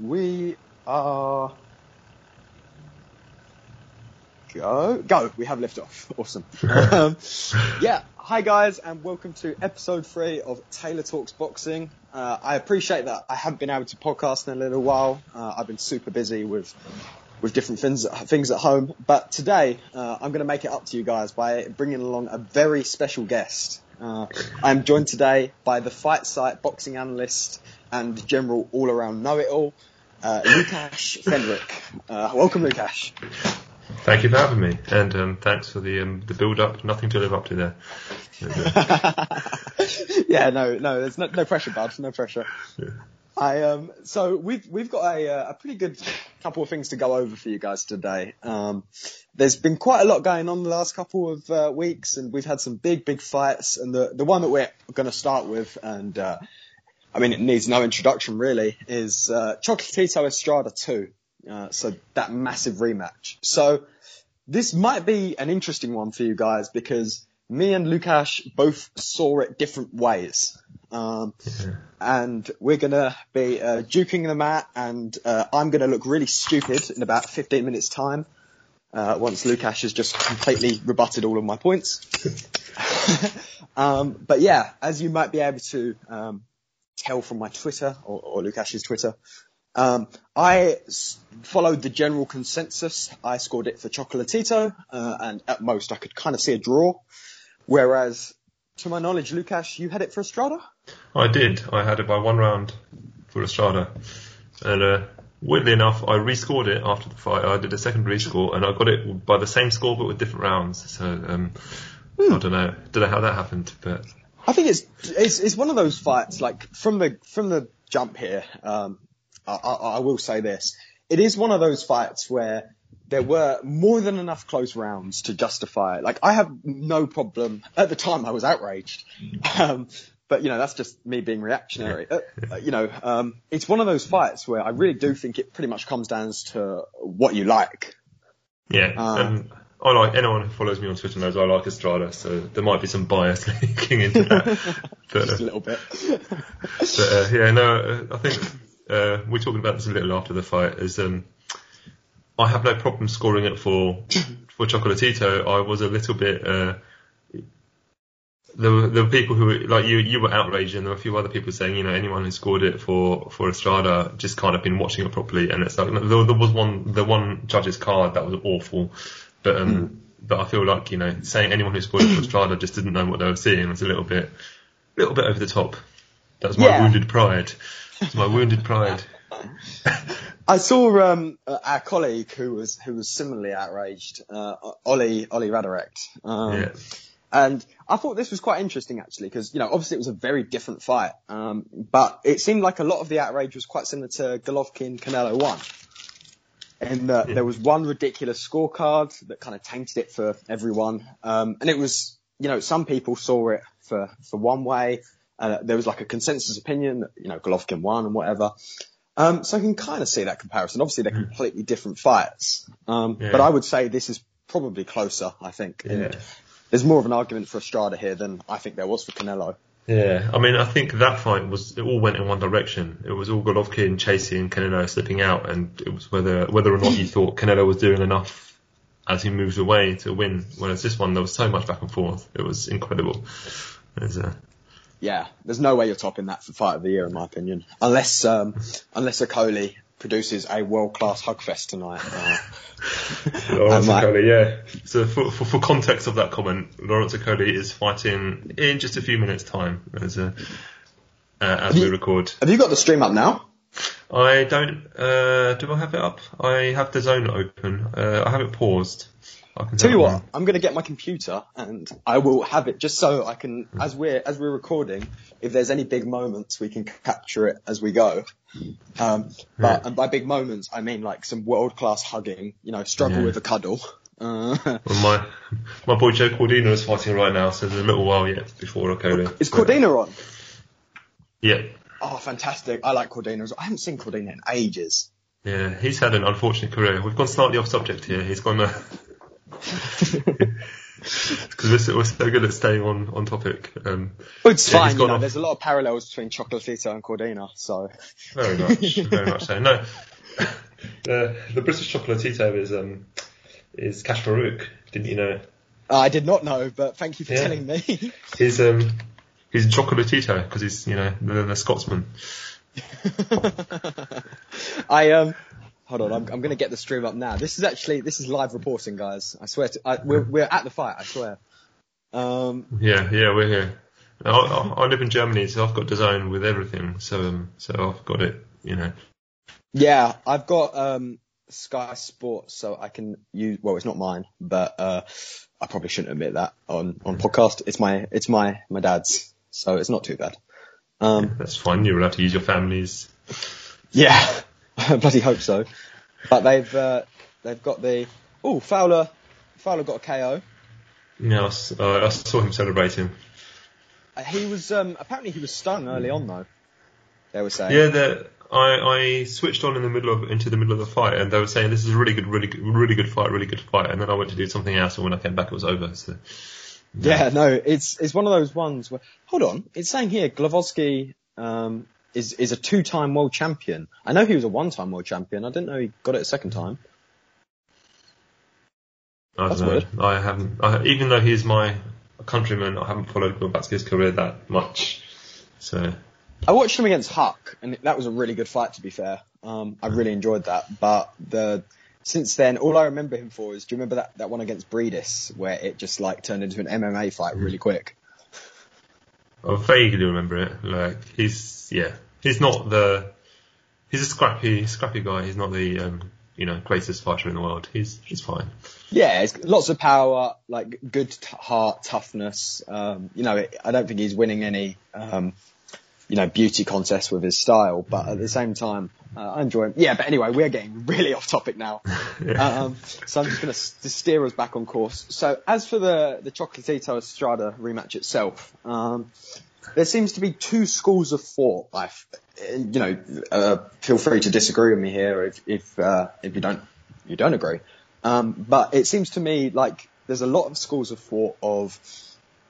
We are go go. We have liftoff. Awesome. um, yeah. Hi guys, and welcome to episode three of Taylor Talks Boxing. Uh, I appreciate that I haven't been able to podcast in a little while. Uh, I've been super busy with with different things things at home, but today uh, I'm going to make it up to you guys by bringing along a very special guest. Uh, I'm joined today by the fight site boxing analyst and general all around know it all, uh, Lukasz Fenrych. Uh, welcome, Lukasz. Thank you for having me, and um, thanks for the um, the build up. Nothing to live up to there. yeah, no, no, there's no, no pressure, bud. No pressure. Yeah. I um so we've we've got a uh, a pretty good couple of things to go over for you guys today. Um, there's been quite a lot going on the last couple of uh, weeks, and we've had some big big fights. And the the one that we're going to start with, and uh, I mean it needs no introduction really, is uh, Chocolatito Estrada 2. Uh, so that massive rematch. So this might be an interesting one for you guys because me and Lukasz both saw it different ways. Um, and we're gonna be uh, duking the mat, and uh, I'm gonna look really stupid in about 15 minutes time. Uh, once Lukasz has just completely rebutted all of my points. um, but yeah, as you might be able to um, tell from my Twitter or, or Lukasz's Twitter, um, I s- followed the general consensus. I scored it for Chocolatito, uh, and at most I could kind of see a draw. Whereas, to my knowledge, Lukasz, you had it for Estrada? I did. I had it by one round for Estrada. And uh, weirdly enough, I rescored it after the fight. I did a second rescore, and I got it by the same score but with different rounds. So um, hmm. I don't know, don't know how that happened, but I think it's it's it's one of those fights. Like from the from the jump here, um, I, I, I will say this: it is one of those fights where there were more than enough close rounds to justify it. Like I have no problem. At the time, I was outraged. Um, but you know that's just me being reactionary. Uh, you know, um, it's one of those fights where I really do think it pretty much comes down to what you like. Yeah, um, I like anyone who follows me on Twitter knows I like Estrada, so there might be some bias leaking into that. but, just a little bit. but uh, yeah, no, uh, I think uh, we're talking about this a little after the fight. Is um, I have no problem scoring it for for Chocolatito. I was a little bit. Uh, there were, there were people who were, like you you were outraged and there were a few other people saying you know anyone who scored it for for Estrada just can't have been watching it properly and it's like there, there was one the one judge's card that was awful but um mm. but I feel like you know saying anyone who it for Estrada just didn't know what they were seeing was a little bit a little bit over the top that was my yeah. wounded pride it's my wounded pride I saw um, our colleague who was who was similarly outraged, uh, Ollie Ollie Radirect. Um, yeah. And I thought this was quite interesting actually, because you know obviously it was a very different fight, um, but it seemed like a lot of the outrage was quite similar to Golovkin Canelo one, and uh, there was one ridiculous scorecard that kind of tainted it for everyone, um, and it was you know some people saw it for for one way, uh, there was like a consensus opinion that you know Golovkin won and whatever. Um, so I can kind of see that comparison. Obviously, they're hmm. completely different fights, um, yeah. but I would say this is probably closer. I think yeah. there's more of an argument for Estrada here than I think there was for Canelo. Yeah, I mean, I think that fight was it all went in one direction. It was all Golovkin chasing Canelo slipping out, and it was whether whether or not you thought Canelo was doing enough as he moves away to win. Whereas this one, there was so much back and forth. It was incredible. It uh, yeah, there's no way you're topping that for fight of the year, in my opinion, unless um, unless Okolie produces a world class hugfest tonight. Uh, Lawrence Okolie, yeah. So for, for, for context of that comment, Lawrence Okolie is fighting in just a few minutes' time as a, uh, as we record. Have you got the stream up now? I don't. Uh, do I have it up? I have the zone open. Uh, I have it paused. I can tell you what, I'm going to get my computer and I will have it just so I can, mm. as we're as we're recording, if there's any big moments, we can capture it as we go. Um, but and by big moments, I mean like some world class hugging, you know, struggle yeah. with a cuddle. Uh, well, my my boy Joe Cordina is fighting right now, so there's a little while yet before Okolie. Is Cordina on? Yeah. Oh, fantastic! I like Cordina. I haven't seen Cordina in ages. Yeah, he's had an unfortunate career. We've gone slightly off subject here. He's gone. Uh, Because we're, we're so good at staying on, on topic. Um, Well, it's Yeah, fine. You know, off. there's a lot of parallels between Chocolatito and Cordina. So very much, very much so. No, the, the British chocolatito is um, is Kash Farooq. Didn't you know? I did not know, but thank you for Yeah. telling me. He's um, he's chocolatito because he's you know the, the Scotsman. I um, hold on. I'm, I'm going to get the stream up now. This is actually this is live reporting, guys. I swear. To, I, we're we're at the fight. I swear. Um, Yeah, yeah, we're here. I, I, live in Germany, so I've got DAZN with everything. So um, so I've got it. You know. yeah, I've got um Sky Sports, so I can use. Well, it's not mine, but uh, I probably shouldn't admit that on on podcast. It's my it's my my dad's, so it's not too bad. Um, That's fine. You're allowed to use your family's. Yeah, I bloody hope so. But they've uh, they've got the oh Fowler Fowler got a KO. Yeah, I, s- uh, I saw him celebrating. Uh, He was um, apparently he was stung early on though. They were saying. Yeah, the, I I switched on in the middle of into the middle of the fight, and they were saying this is a really good, really good, really good fight, really good fight. And then I went to do something else, and when I came back, it was over. So Yeah, no, it's it's one of those ones where hold on, it's saying here Glowacki um, is is a two time world champion. I know he was a one time world champion. I didn't know he got it a second time. I That's don't know. weird. I haven't, I, even though he's my countryman, I haven't followed Glowacki's career that much. So I watched him against Huck, and that was a really good fight. To be fair, um, I really enjoyed that. But the since then, all I remember him for is, do you remember that, that one against Briedis where it just like turned into an MMA fight really quick? I vaguely remember it. Like he's yeah, he's not the he's a scrappy scrappy guy. He's not the um, you know greatest fighter in the world. He's he's fine. Yeah, it's lots of power, like good t- heart, toughness. Um, you know, I don't think he's winning any, um, you know, beauty contests with his style, but at the same time, uh, I enjoy him. Yeah, but anyway, we're getting really off topic now. um, so I'm just going to steer us back on course. So as for the, the Chocolatito Estrada rematch itself, um, there seems to be two schools of thought. I, f- you know, uh, feel free to disagree with me here if if uh, if you don't you don't agree. Um, but it seems to me like there's a lot of schools of thought of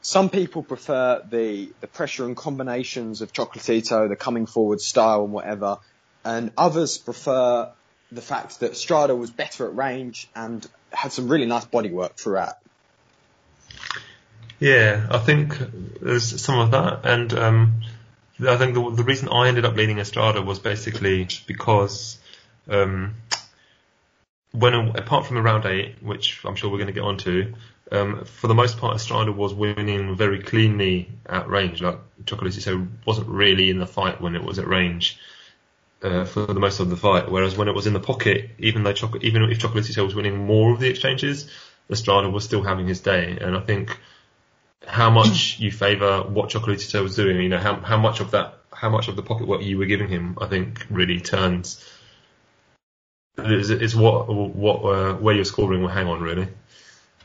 some people prefer the the pressure and combinations of Chocolatito, the coming forward style and whatever, and others prefer the fact that Strada was better at range and had some really nice bodywork throughout. Yeah, I think there's some of that, and um, I think the, the reason I ended up leading Estrada was basically because um, when apart from the round eight, which I'm sure we're going to get onto, um, for the most part Estrada was winning very cleanly at range. Like Chocolatito wasn't really in the fight when it was at range. Uh, for the most of the fight, whereas when it was in the pocket, even though Choc- even if Chocolatito was winning more of the exchanges, Estrada was still having his day, and I think how much you favour what Chocolatito was doing, you know, how how much of that, how much of the pocket work you were giving him, I think really turns. It's, it's what what uh, where your scoring will hang on really.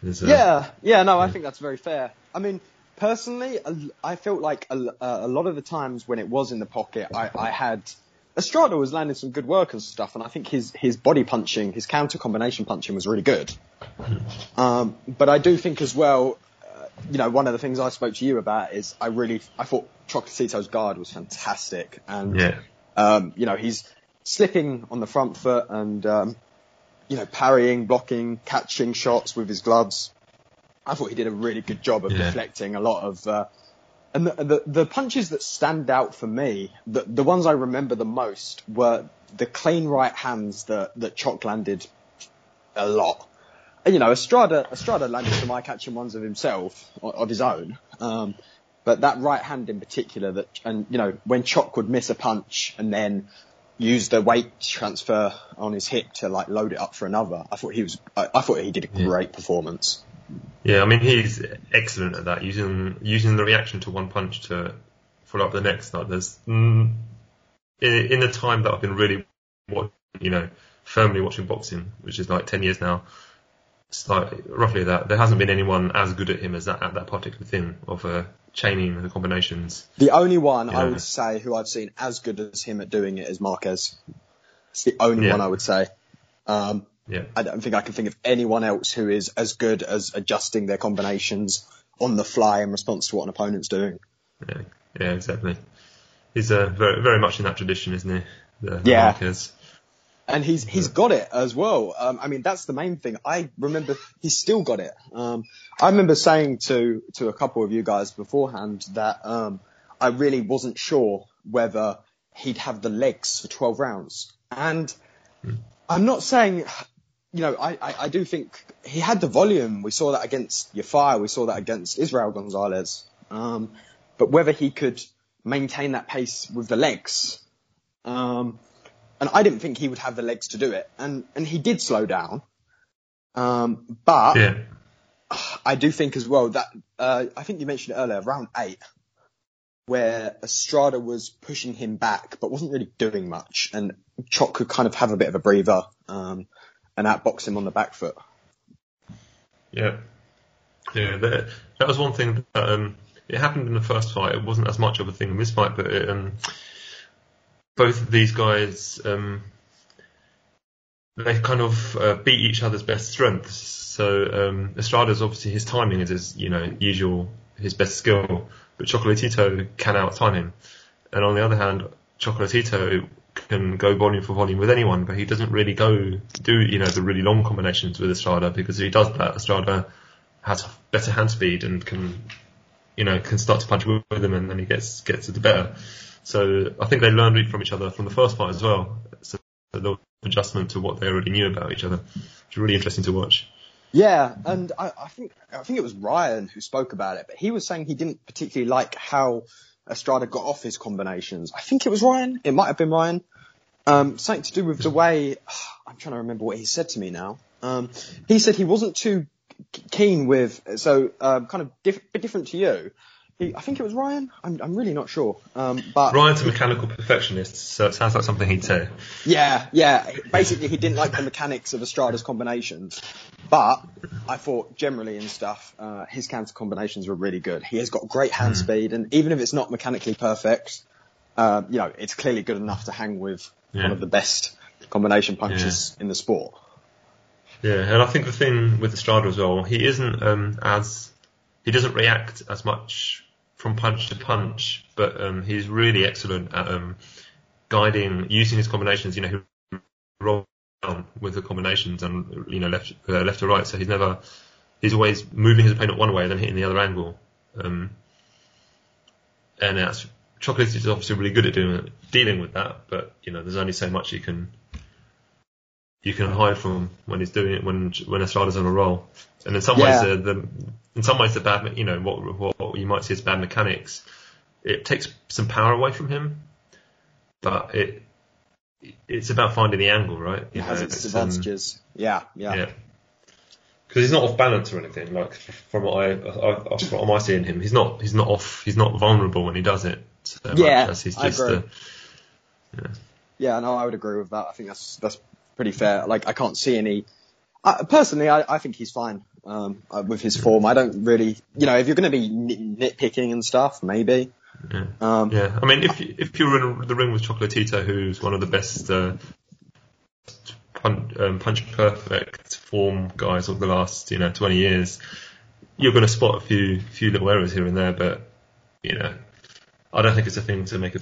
There's, uh, Yeah, yeah, no, I think that's very fair. I mean, personally, I felt like a, a lot of the times when it was in the pocket, I, I had Estrada was landing some good work and stuff, and I think his his body punching, his counter combination punching was really good. Um, but I do think as well, uh, you know, one of the things I spoke to you about is I really I thought Chocolatito's guard was fantastic, and Yeah. um, you know, he's slipping on the front foot and, um, you know, parrying, blocking, catching shots with his gloves. I thought he did a really good job of Yeah. deflecting a lot of, uh, and the, the, the punches that stand out for me, the, the ones I remember the most were the clean right hands that, that Choc landed a lot. And, you know, Estrada, Estrada landed some eye-catching ones of himself, of his own. Um, but that right hand in particular that, and, you know, when Choc would miss a punch and then use the weight transfer on his hip to like load it up for another, I thought he was, I, I thought he did a Yeah. great performance. Yeah, I mean he's excellent at that, using using the reaction to one punch to follow up the next. Like there's in, in the time that I've been really, what you know, firmly watching boxing, which is like ten years now. Like roughly that. There hasn't been anyone as good at him as that at that particular thing of uh, chaining the combinations. The only one I would say who I've seen as good as him at doing it is Marquez. It's the only Yeah. one I would say. Um, Yeah. I don't think I can think of anyone else who is as good as adjusting their combinations on the fly in response to what an opponent's doing. Yeah, yeah, exactly. He's uh, very, very much in that tradition, isn't he? The, Yeah. Marquez. And he's he's got it as well. Um, I mean, that's the main thing. I remember he's still got it. Um, I remember saying to to a couple of you guys beforehand that um, I really wasn't sure whether he'd have the legs for 12 rounds. And I'm not saying, you know, I, I, I do think he had the volume. We saw that against Yafai. We saw that against Israel Gonzalez. Um, but whether he could maintain that pace with the legs, um, and I didn't think he would have the legs to do it. And, and he did slow down. Um, but Yeah. I do think as well that, uh, I think you mentioned earlier, round eight, where Estrada was pushing him back, but wasn't really doing much. And Choc could kind of have a bit of a breather, um, and outbox him on the back foot. Yeah. Yeah, that, that was one thing that um, it happened in the first fight. It wasn't as much of a thing in this fight, but it, um, both of these guys um, they kind of uh, beat each other's best strengths. So um, Estrada's obviously his timing is his you know usual his best skill, but Chocolatito can out time him. And on the other hand, Chocolatito can go volume for volume with anyone, but he doesn't really go do you know the really long combinations with Estrada because if he does that, Estrada has better hand speed and can you know can start to punch with him, and then he gets gets the better. So I think they learned from each other from the first fight as well. So was adjustment to what they already knew about each other, is really interesting to watch. Yeah, and I, I think I think it was Ryan who spoke about it, but he was saying he didn't particularly like how Estrada got off his combinations. I think it was Ryan. It might have been Ryan. Um, something to do with the way I'm trying to remember what he said to me now. Um, he said he wasn't too keen with so um, kind of diff- different to you. He, I think it was Ryan. I'm, I'm really not sure. Um, but Ryan's a mechanical perfectionist, so it sounds like something he'd say. yeah, yeah. Basically, he didn't like the mechanics of Estrada's combinations, but I thought generally and stuff, uh, his counter combinations were really good. He has got great hand speed, and even if it's not mechanically perfect, uh, you know, it's clearly good enough to hang with Yeah. one of the best combination punches in the sport. Yeah, and I think the thing with Estrada as well, he isn't um, as he doesn't react as much from punch to punch, but um, he's really excellent at um, guiding, using his combinations. You know, he rolls with the combinations and you know left uh, left to right, so he's never he's always moving his opponent one way and then hitting the other angle. Um, and that's Chocolate is obviously really good at doing dealing with that, but you know, there's only so much you can you can hide from when he's doing it when when Estrada's on a roll. And in some ways, Yeah. uh, the in some ways the bad you know what, what what you might see as bad mechanics, it takes some power away from him, but it it's about finding the angle, right? It has know, its um, advantages. yeah, yeah, yeah. Because he's not off balance or anything. Like from what I, I, I from what I see in him, he's not he's not off. He's not vulnerable when he does it. So Yeah, much as he's I just agree. uh, Yeah, no, I would agree with that. I think that's that's pretty fair. Like, I can't see any. I, personally, I, I think he's fine um, uh, with his form. I don't really, you know, if you're going to be nit- nitpicking and stuff, maybe. yeah. Um, Yeah, I mean, if you- if you were in the ring with Chocolatito, who's one of the best uh, punch, um, punch perfect form guys of the last you know 20 years, you're going to spot a few few little errors here and there, but you know, I don't think it's a thing to make a.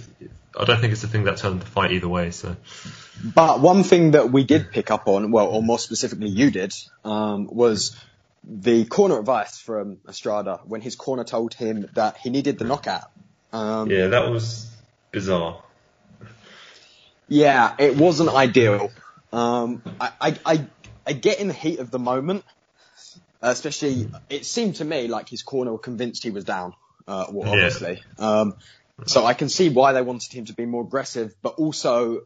I don't think it's a thing that turned the fight either way. So But one thing that we did pick up on, well, or more specifically you did, um, was the corner advice from Estrada when his corner told him that he needed the knockout. Um, yeah, that was bizarre. Yeah, it wasn't ideal. Um, I, I, I, I get in the heat of the moment, especially, it seemed to me like his corner were convinced he was down, uh, well, Yeah. obviously. Um, so I can see why they wanted him to be more aggressive, but also,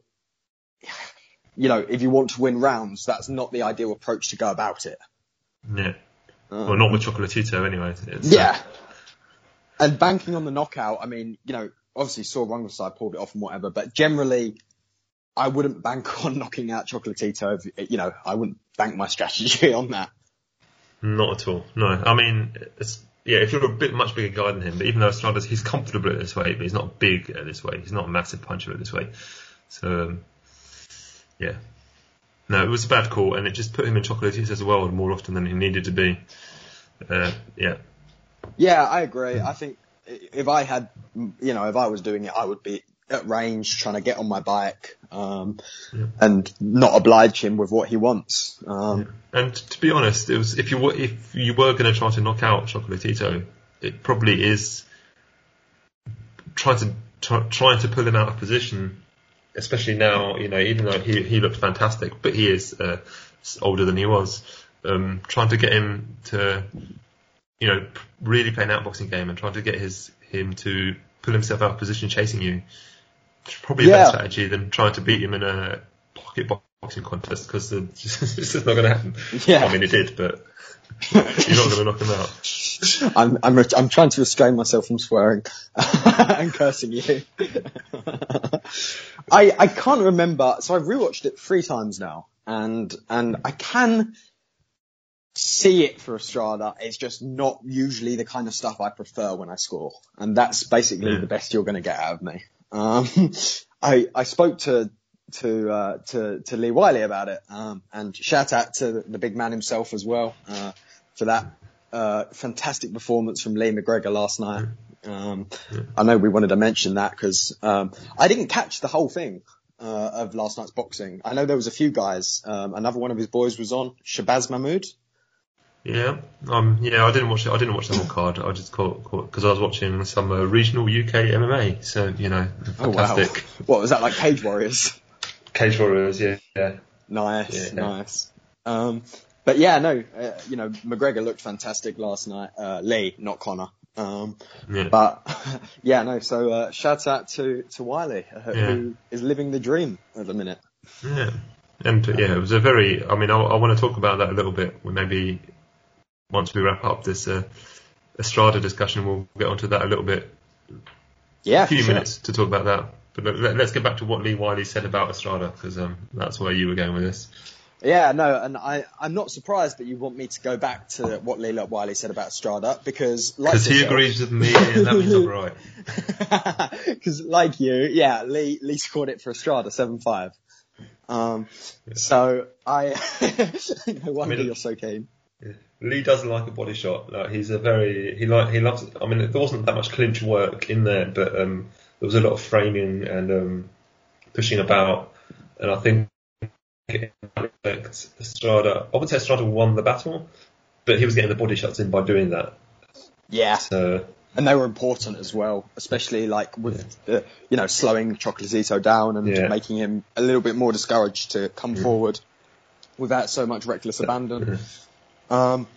you know, if you want to win rounds, that's not the ideal approach to go about it. Yeah. Um, well, not with Chocolatito anyway. It's, uh, Yeah. And banking on the knockout, I mean, you know, obviously saw Rungvisai pulled it off and whatever, but generally, I wouldn't bank on knocking out Chocolatito. If, you know, I wouldn't bank my strategy on that. Not at all. No, I mean, it's, yeah, if you're a bit much bigger guy than him, but even though Estrada's, he's comfortable at this weight, but he's not big at this weight. He's not a massive puncher at this weight. So, um, yeah. no, it was a bad call, and it just put him in Chocolatito's world more often than he needed to be. Uh, yeah. Yeah, I agree. I think if I had, you know, if I was doing it, I would be at range trying to get on my bike um, yeah. and not oblige him with what he wants. Um, yeah. And to be honest, it was if you were if you were going to try to knock out Chocolatito, it probably is trying to try, trying to pull him out of position especially now, you know, even though he, he looked fantastic, but he is uh, older than he was, um, trying to get him to, you know, really play an outboxing game and trying to get his him to pull himself out of position chasing you. Probably a yeah. better strategy than trying to beat him in a pocket boxing contest because this is not going to happen. Yeah. I mean, it did, but you're not going to knock him out. I'm, I'm, I'm trying to restrain myself from swearing and cursing you. I, I can't remember. So I've rewatched it three times now, and and I can see it for Estrada. It's just not usually the kind of stuff I prefer when I score, and that's basically yeah. the best you're going to get out of me. Um, I I spoke to to uh, to to Lee Wylie about it, um, and shout out to the big man himself as well uh, for that uh, fantastic performance from Lee McGregor last night. Um, I know we wanted to mention that because um, I didn't catch the whole thing uh, of last night's boxing. I know there was a few guys. Um, another one of his boys was on Shabazz Mahmood. Yeah, um, yeah, I didn't watch it. I didn't watch the whole card. I just caught because I was watching some uh, regional UK MMA. So you know, fantastic. Oh, wow. What was that like? Cage Warriors. Cage Warriors, yeah, yeah. Nice, yeah. nice. Um, but yeah, no, uh, you know, McGregor looked fantastic last night. Uh, Lee, not Conor. Um, yeah. But yeah, no. So uh, shout out to to Wylie, uh, yeah. who is living the dream at the minute. Yeah, and yeah, it was a very. I mean, I, I want to talk about that a little bit. Maybe once we wrap up this uh, Estrada discussion, we'll get onto that a little bit. Yeah, a few sure. minutes to talk about that. But let, us get back to what Lee Wylie said about Estrada because um, that's where you were going with this. Yeah, no, and I, I'm not surprised that you want me to go back to what Lee Wylie said about Estrada because, like, because he agrees with me, and that means I'm right. Because, like you, yeah, Lee Lee scored it for Estrada seven five. Um, yeah. so I, no wonder I mean, you're so keen. Yeah. Lee doesn't like a body shot. Like he's a very he like he loves. I mean, there wasn't that much clinch work in there, but um, there was a lot of framing and um, pushing about, and I think Estrada. I would say Estrada won the battle, but he was getting the body shots in by doing that. Yeah. So, and they were important as well, especially like with yeah. you know slowing Chocolatito down and yeah. making him a little bit more discouraged to come yeah. forward without so much reckless abandon. Um,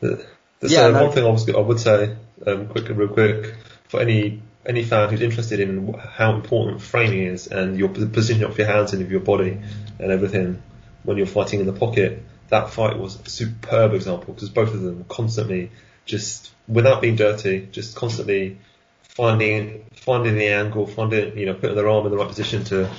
the, yeah, one thing I, was, I would say, um, quick and real quick, for any any fan who's interested in how important framing is and your position of your hands and of your body and everything when you're fighting in the pocket, that fight was a superb example because both of them were constantly just without being dirty, just constantly finding finding the angle, finding you know putting their arm in the right position to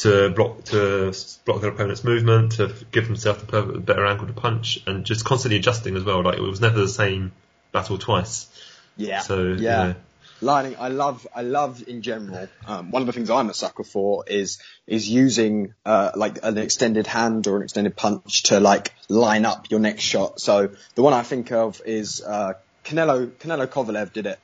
to block to block their opponent's movement, to give themselves the better angle to punch, and just constantly adjusting as well. Like it was never the same battle twice. Yeah. So yeah. You know, lining. I love, I love in general. Um, one of the things I'm a sucker for is is using uh, like an extended hand or an extended punch to like line up your next shot. So the one I think of is uh, Canelo Canelo Kovalev did it,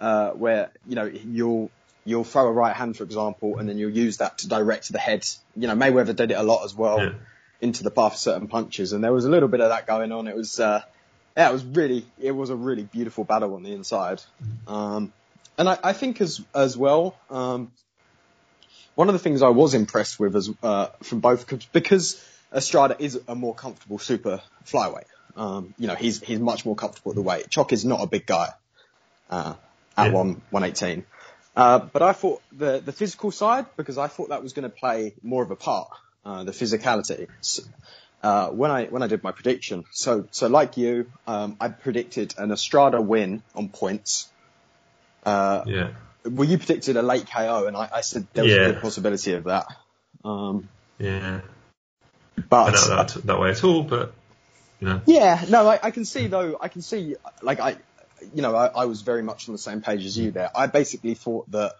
uh, where you know you'll you'll throw a right hand, for example, and then you'll use that to direct the head. You know Mayweather did it a lot as well. Yeah. Into the path of certain punches, and there was a little bit of that going on. It was, uh, yeah, it was really, it was a really beautiful battle on the inside. Um, and I, I think as as well, um, one of the things I was impressed with as uh, from both because Estrada is a more comfortable super flyweight. Um, you know, he's he's much more comfortable at the weight. Choc is not a big guy uh, at yeah. one one eighteen. Uh, but I thought the the physical side because I thought that was going to play more of a part, uh, the physicality. So, uh, when I when I did my prediction, so so like you, um, I predicted an Estrada win on points uh, yeah. Well, you predicted a late KO, and I, I said there was yeah. a good possibility of that. Um, yeah. But I know that, that way at all, but you know. Yeah, no, I, I can see though. I can see, like I, you know, I, I was very much on the same page as you there. I basically thought that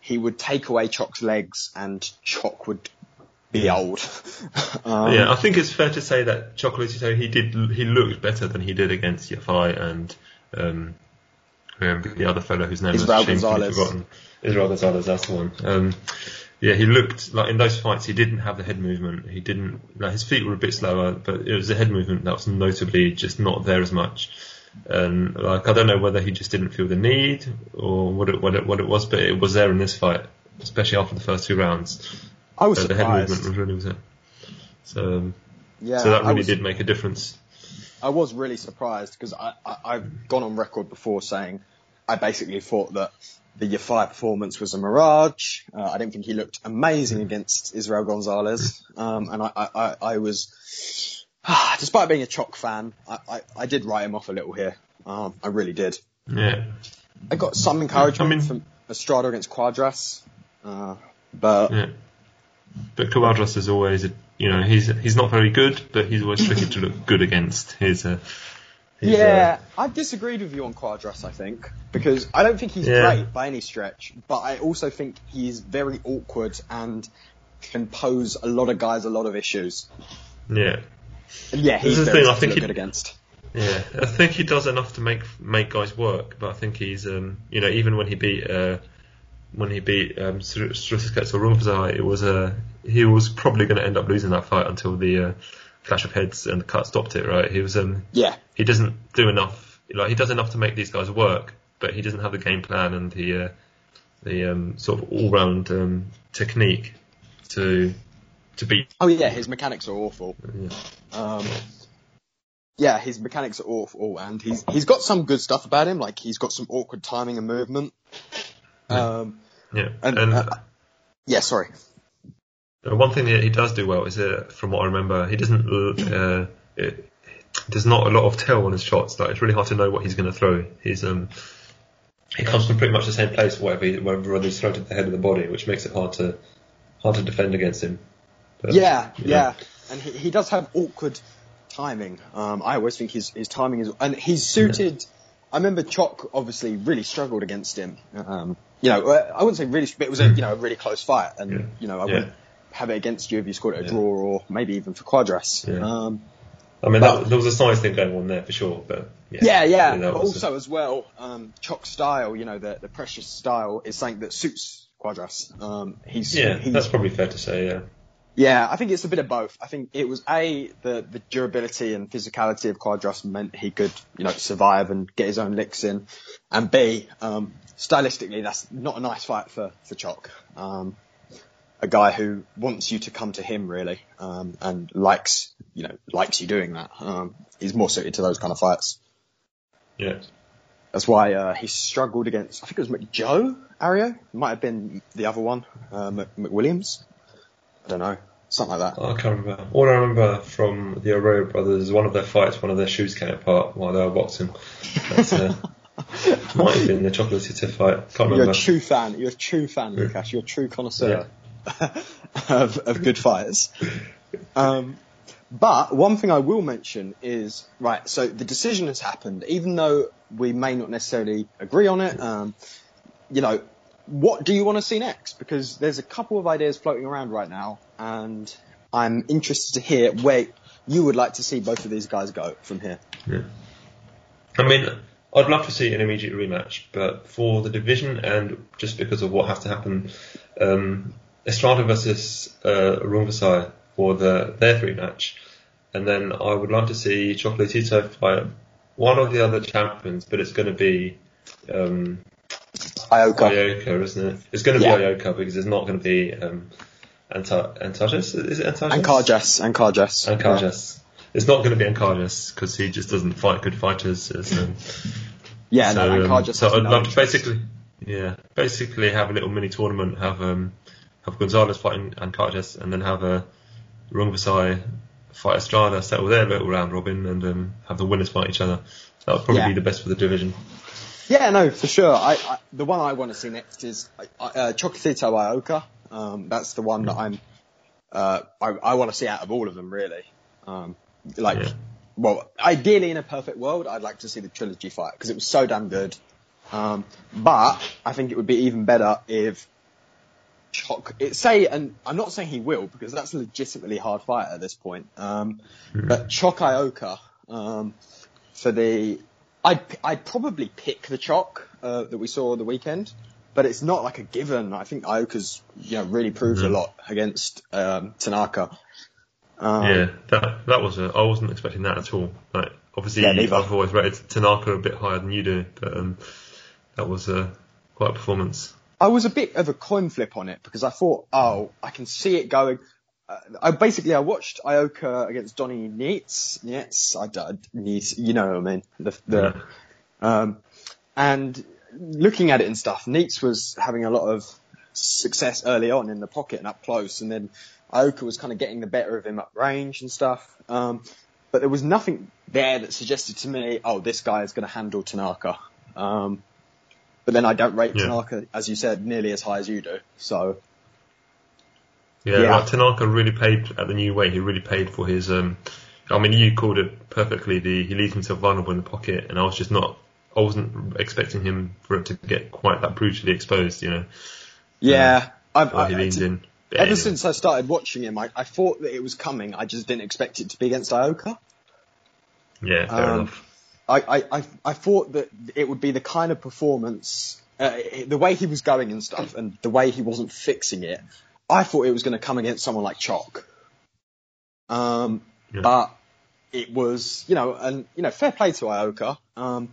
he would take away Choc's legs and Choc would be old. um, yeah, I think it's fair to say that Chocolatito he did he looked better than he did against Yafai and um, the other fellow whose name Israel shamefully Gonzalez. forgotten. Israel Gonzalez, that's the one. Um, yeah, he looked like in those fights he didn't have the head movement. He didn't. Like, his feet were a bit slower, but it was the head movement that was notably just not there as much. And like I don't know whether he just didn't feel the need or what it what it what it was, but it was there in this fight, especially after the first two rounds. I was So the head surprised. movement was really was there. So, um, yeah, so that really was, did make a difference. I was really surprised because I, I, I've gone on record before saying I basically thought that the Yafai performance was a mirage. Uh, I didn't think he looked amazing against Israel Gonzalez. Um, and I, I, I, I was, despite being a Choc fan, I, I, I did write him off a little here. Um, I really did. Yeah, I got some encouragement I mean- from Estrada against Cuadras. Uh, but yeah. But Cuadras is always, a, you know, he's he's not very good, but he's always tricky to look good against. His, uh, his, Yeah, I disagreed with you on Cuadras, I think, because I don't think he's Yeah. great by any stretch, but I also think he's very awkward and can pose a lot of guys a lot of issues. Yeah, yeah, he's the very thing, I think he- good against. yeah. I think he does enough to make make guys work, but I think he's, um, you know, even when he beat uh, when he beat um, Srisaket Sor Rungvisai, it was uh, he was probably going to end up losing that fight until the uh, clash of heads and the cut stopped it. Right? He was um, Yeah, he doesn't do enough. Like he does enough to make these guys work, but he doesn't have the game plan and the uh, the um, sort of all round um, technique to to beat. oh yeah, his mechanics are awful. Yeah. Um, yeah, his mechanics are awful, and he's he's got some good stuff about him, like he's got some awkward timing and movement. Um, Yeah, and, and, uh, yeah, sorry. uh, one thing that he does do well is, uh, from what I remember, he doesn't. Uh, it, there's not a lot of tell on his shots. Like it's really hard to know what he's going to throw. He's um, he comes from pretty much the same place, whatever, he, wherever he's thrown to the head of the body, which makes it hard to hard to defend against him. But, Yeah, you yeah, and he, he does have awkward timing. Um, I always think his his timing is, and he's suited. I remember Choc obviously really struggled against him. Um, you know, uh, I wouldn't say really, but it was a you know a really close fight, and Yeah. you know I wouldn't have it against you if you scored it a Yeah. draw or maybe even for Cuadras. Yeah. Um, I mean, But- that, there was a size thing going on there for sure, but yeah, yeah, yeah, but was a- also as well, um, Choc's style, you know, the the precious style is something that suits Cuadras. Um, he's yeah, he's that's probably fair to say. Yeah, Yeah, I think it's a bit of both. I think it was a the the durability and physicality of Cuadras meant he could you know survive and get his own licks in, and b um, stylistically that's not a nice fight for for Choc. Um, a guy who wants you to come to him really um, and likes you know likes you doing that. Um, he's more suited to those kind of fights. yeah. That's why uh, he struggled against. I think it was McJoe Arroyo. Might have been the other one, uh, McWilliams. I don't know, something like that. I can't remember. All I remember from the Arroyo brothers is one of their fights, one of their shoes came apart while they were boxing. That's, uh, might have been the Chocolatito fight. Can't remember. You're a true fan. You're a true fan, Lukasz. You're a true connoisseur of, of good fighters. Um, but one thing I will mention is right. So the decision has happened, even though we may not necessarily agree on it. Um, you know, what do you want to see next? Because there's a couple of ideas floating around right now, and I'm interested to hear where you would like to see both of these guys go from here. Yeah. I mean, I'd love to see an immediate rematch, but for the division and just because of what has to happen, um, Estrada versus uh, Rungvisai for the their rematch, and then I would like to see Chocolatito fight one of the other champions, but it's going to be um, Ioka. Ioka, isn't it? It's going to Yeah. be Ioka because it's not going to be um, Anta- Antages. Is it Antages? And Karjas. And Karjas. And Karjas. It's not going to be Ancajas because he just doesn't fight good fighters. As, um, Yeah, so, no, and um, so I'd no love to basically, yeah, basically have a little mini tournament, have um, have Gonzalez fighting Ancajas, and then have a Rungvisai fight Estrada, settle their little round robin, and um, have the winners fight each other. That would probably Yeah. be the best for the division. Yeah, no, for sure. I, I the one I want to see next is uh, Chocolatito Ioka. Um, that's the one that I'm. Uh, I, I want to see out of all of them, really. Um, like, Yeah. well, ideally in a perfect world, I'd like to see the trilogy fight because it was so damn good. Um, but I think it would be even better if Choc, it say, and I'm not saying he will because that's a legitimately hard fight at this point. Um, but Choc Ioka, um, for the, I'd, I'd probably pick the Choc, uh, that we saw the weekend, but it's not like a given. I think Ioka's, you know, really proved a lot against, um, Tanaka. Um, yeah, that that was a, I wasn't expecting that at all. Like obviously, yeah, I've always rated Tanaka a bit higher than you do, but um, that was uh, quite a performance. I was a bit of a coin flip on it because I thought, oh, I can see it going. Uh, I basically I watched Ioka against Donnie Nietes. Nietes, I did Nietes, you know what I mean. The, the um, and looking at it and stuff, Nietes was having a lot of success early on in the pocket and up close, and then Ioka was kind of getting the better of him up range and stuff. Um, but there was nothing there that suggested to me, oh, this guy is going to handle Tanaka. Um, but then I don't rate Yeah. Tanaka, as you said, nearly as high as you do. So Yeah, Yeah. Like, Tanaka really paid at the new weight. He really paid for his. Um, I mean, you called it perfectly. The he leaves himself vulnerable in the pocket, and I was just not. I wasn't expecting him for it to get quite that brutally exposed. You know, yeah, I've, while he I- to- in. But ever anyway. since I started watching him, I, I thought that it was coming. I just didn't expect it to be against Ioka. Yeah, fair Um, enough. I, I, I, I thought that it would be the kind of performance, uh, the way he was going and stuff, and the way he wasn't fixing it. I thought it was going to come against someone like Choc. Um, Yeah. but it was, you know, and you know, fair play to Ioka. Um,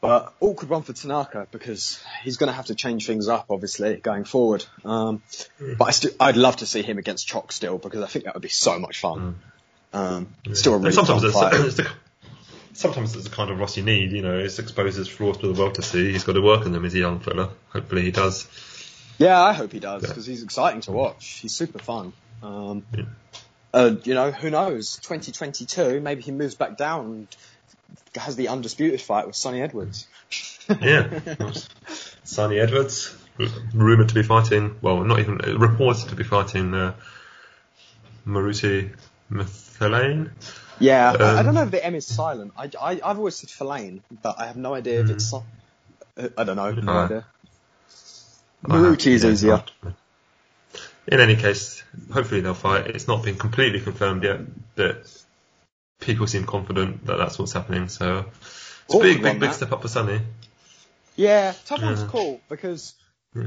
but awkward one for Tanaka because he's going to have to change things up, obviously, going forward. Um, but I st- I'd love to see him against Choc still because I think that would be so much fun. Um, still a And really sometimes fun it's, fight. it's the, sometimes it's the kind of Ross you need. You know, it's exposes flaws to the world to see. He's got to work on them as a young fella. Hopefully, he does. Yeah, I hope he does Yeah. because he's exciting to watch. He's super fun. Um, Yeah. uh, you know, who knows? 2022, maybe he moves back down and has the undisputed fight with Sonny Edwards. Yeah. Sonny Edwards, r- rumoured to be fighting, well, not even, uh, reported to be fighting uh, Moruti Mthalane. Yeah, I, I Um, don't know if the M is silent. I, I, I've always said Filane, but I have no idea if it's. uh, I don't know. No Uh, idea. I have- Maruti is yeah, easier. In any case, hopefully they'll fight. It's not been completely confirmed yet, but people seem confident that that's what's happening. So it's a big, big, big step up for Sonny. Yeah, tough one's Yeah. cool because Yeah.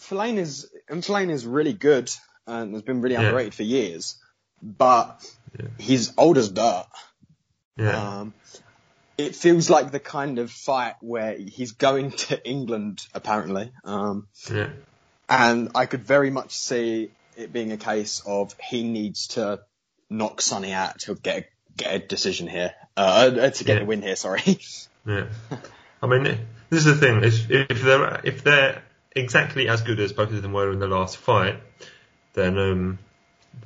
Filane is and Filane is really good and has been really Yeah. underrated for years, but he's old as dirt. Yeah. Um, it feels like the kind of fight where he's going to England apparently, um, yeah. and I could very much see it being a case of he needs to knock Sonny out to get a, get a decision here, uh, uh, to get Yeah. a win here. Sorry. Yeah. I mean, this is the thing. If, if they're if they're exactly as good as both of them were in the last fight, then um,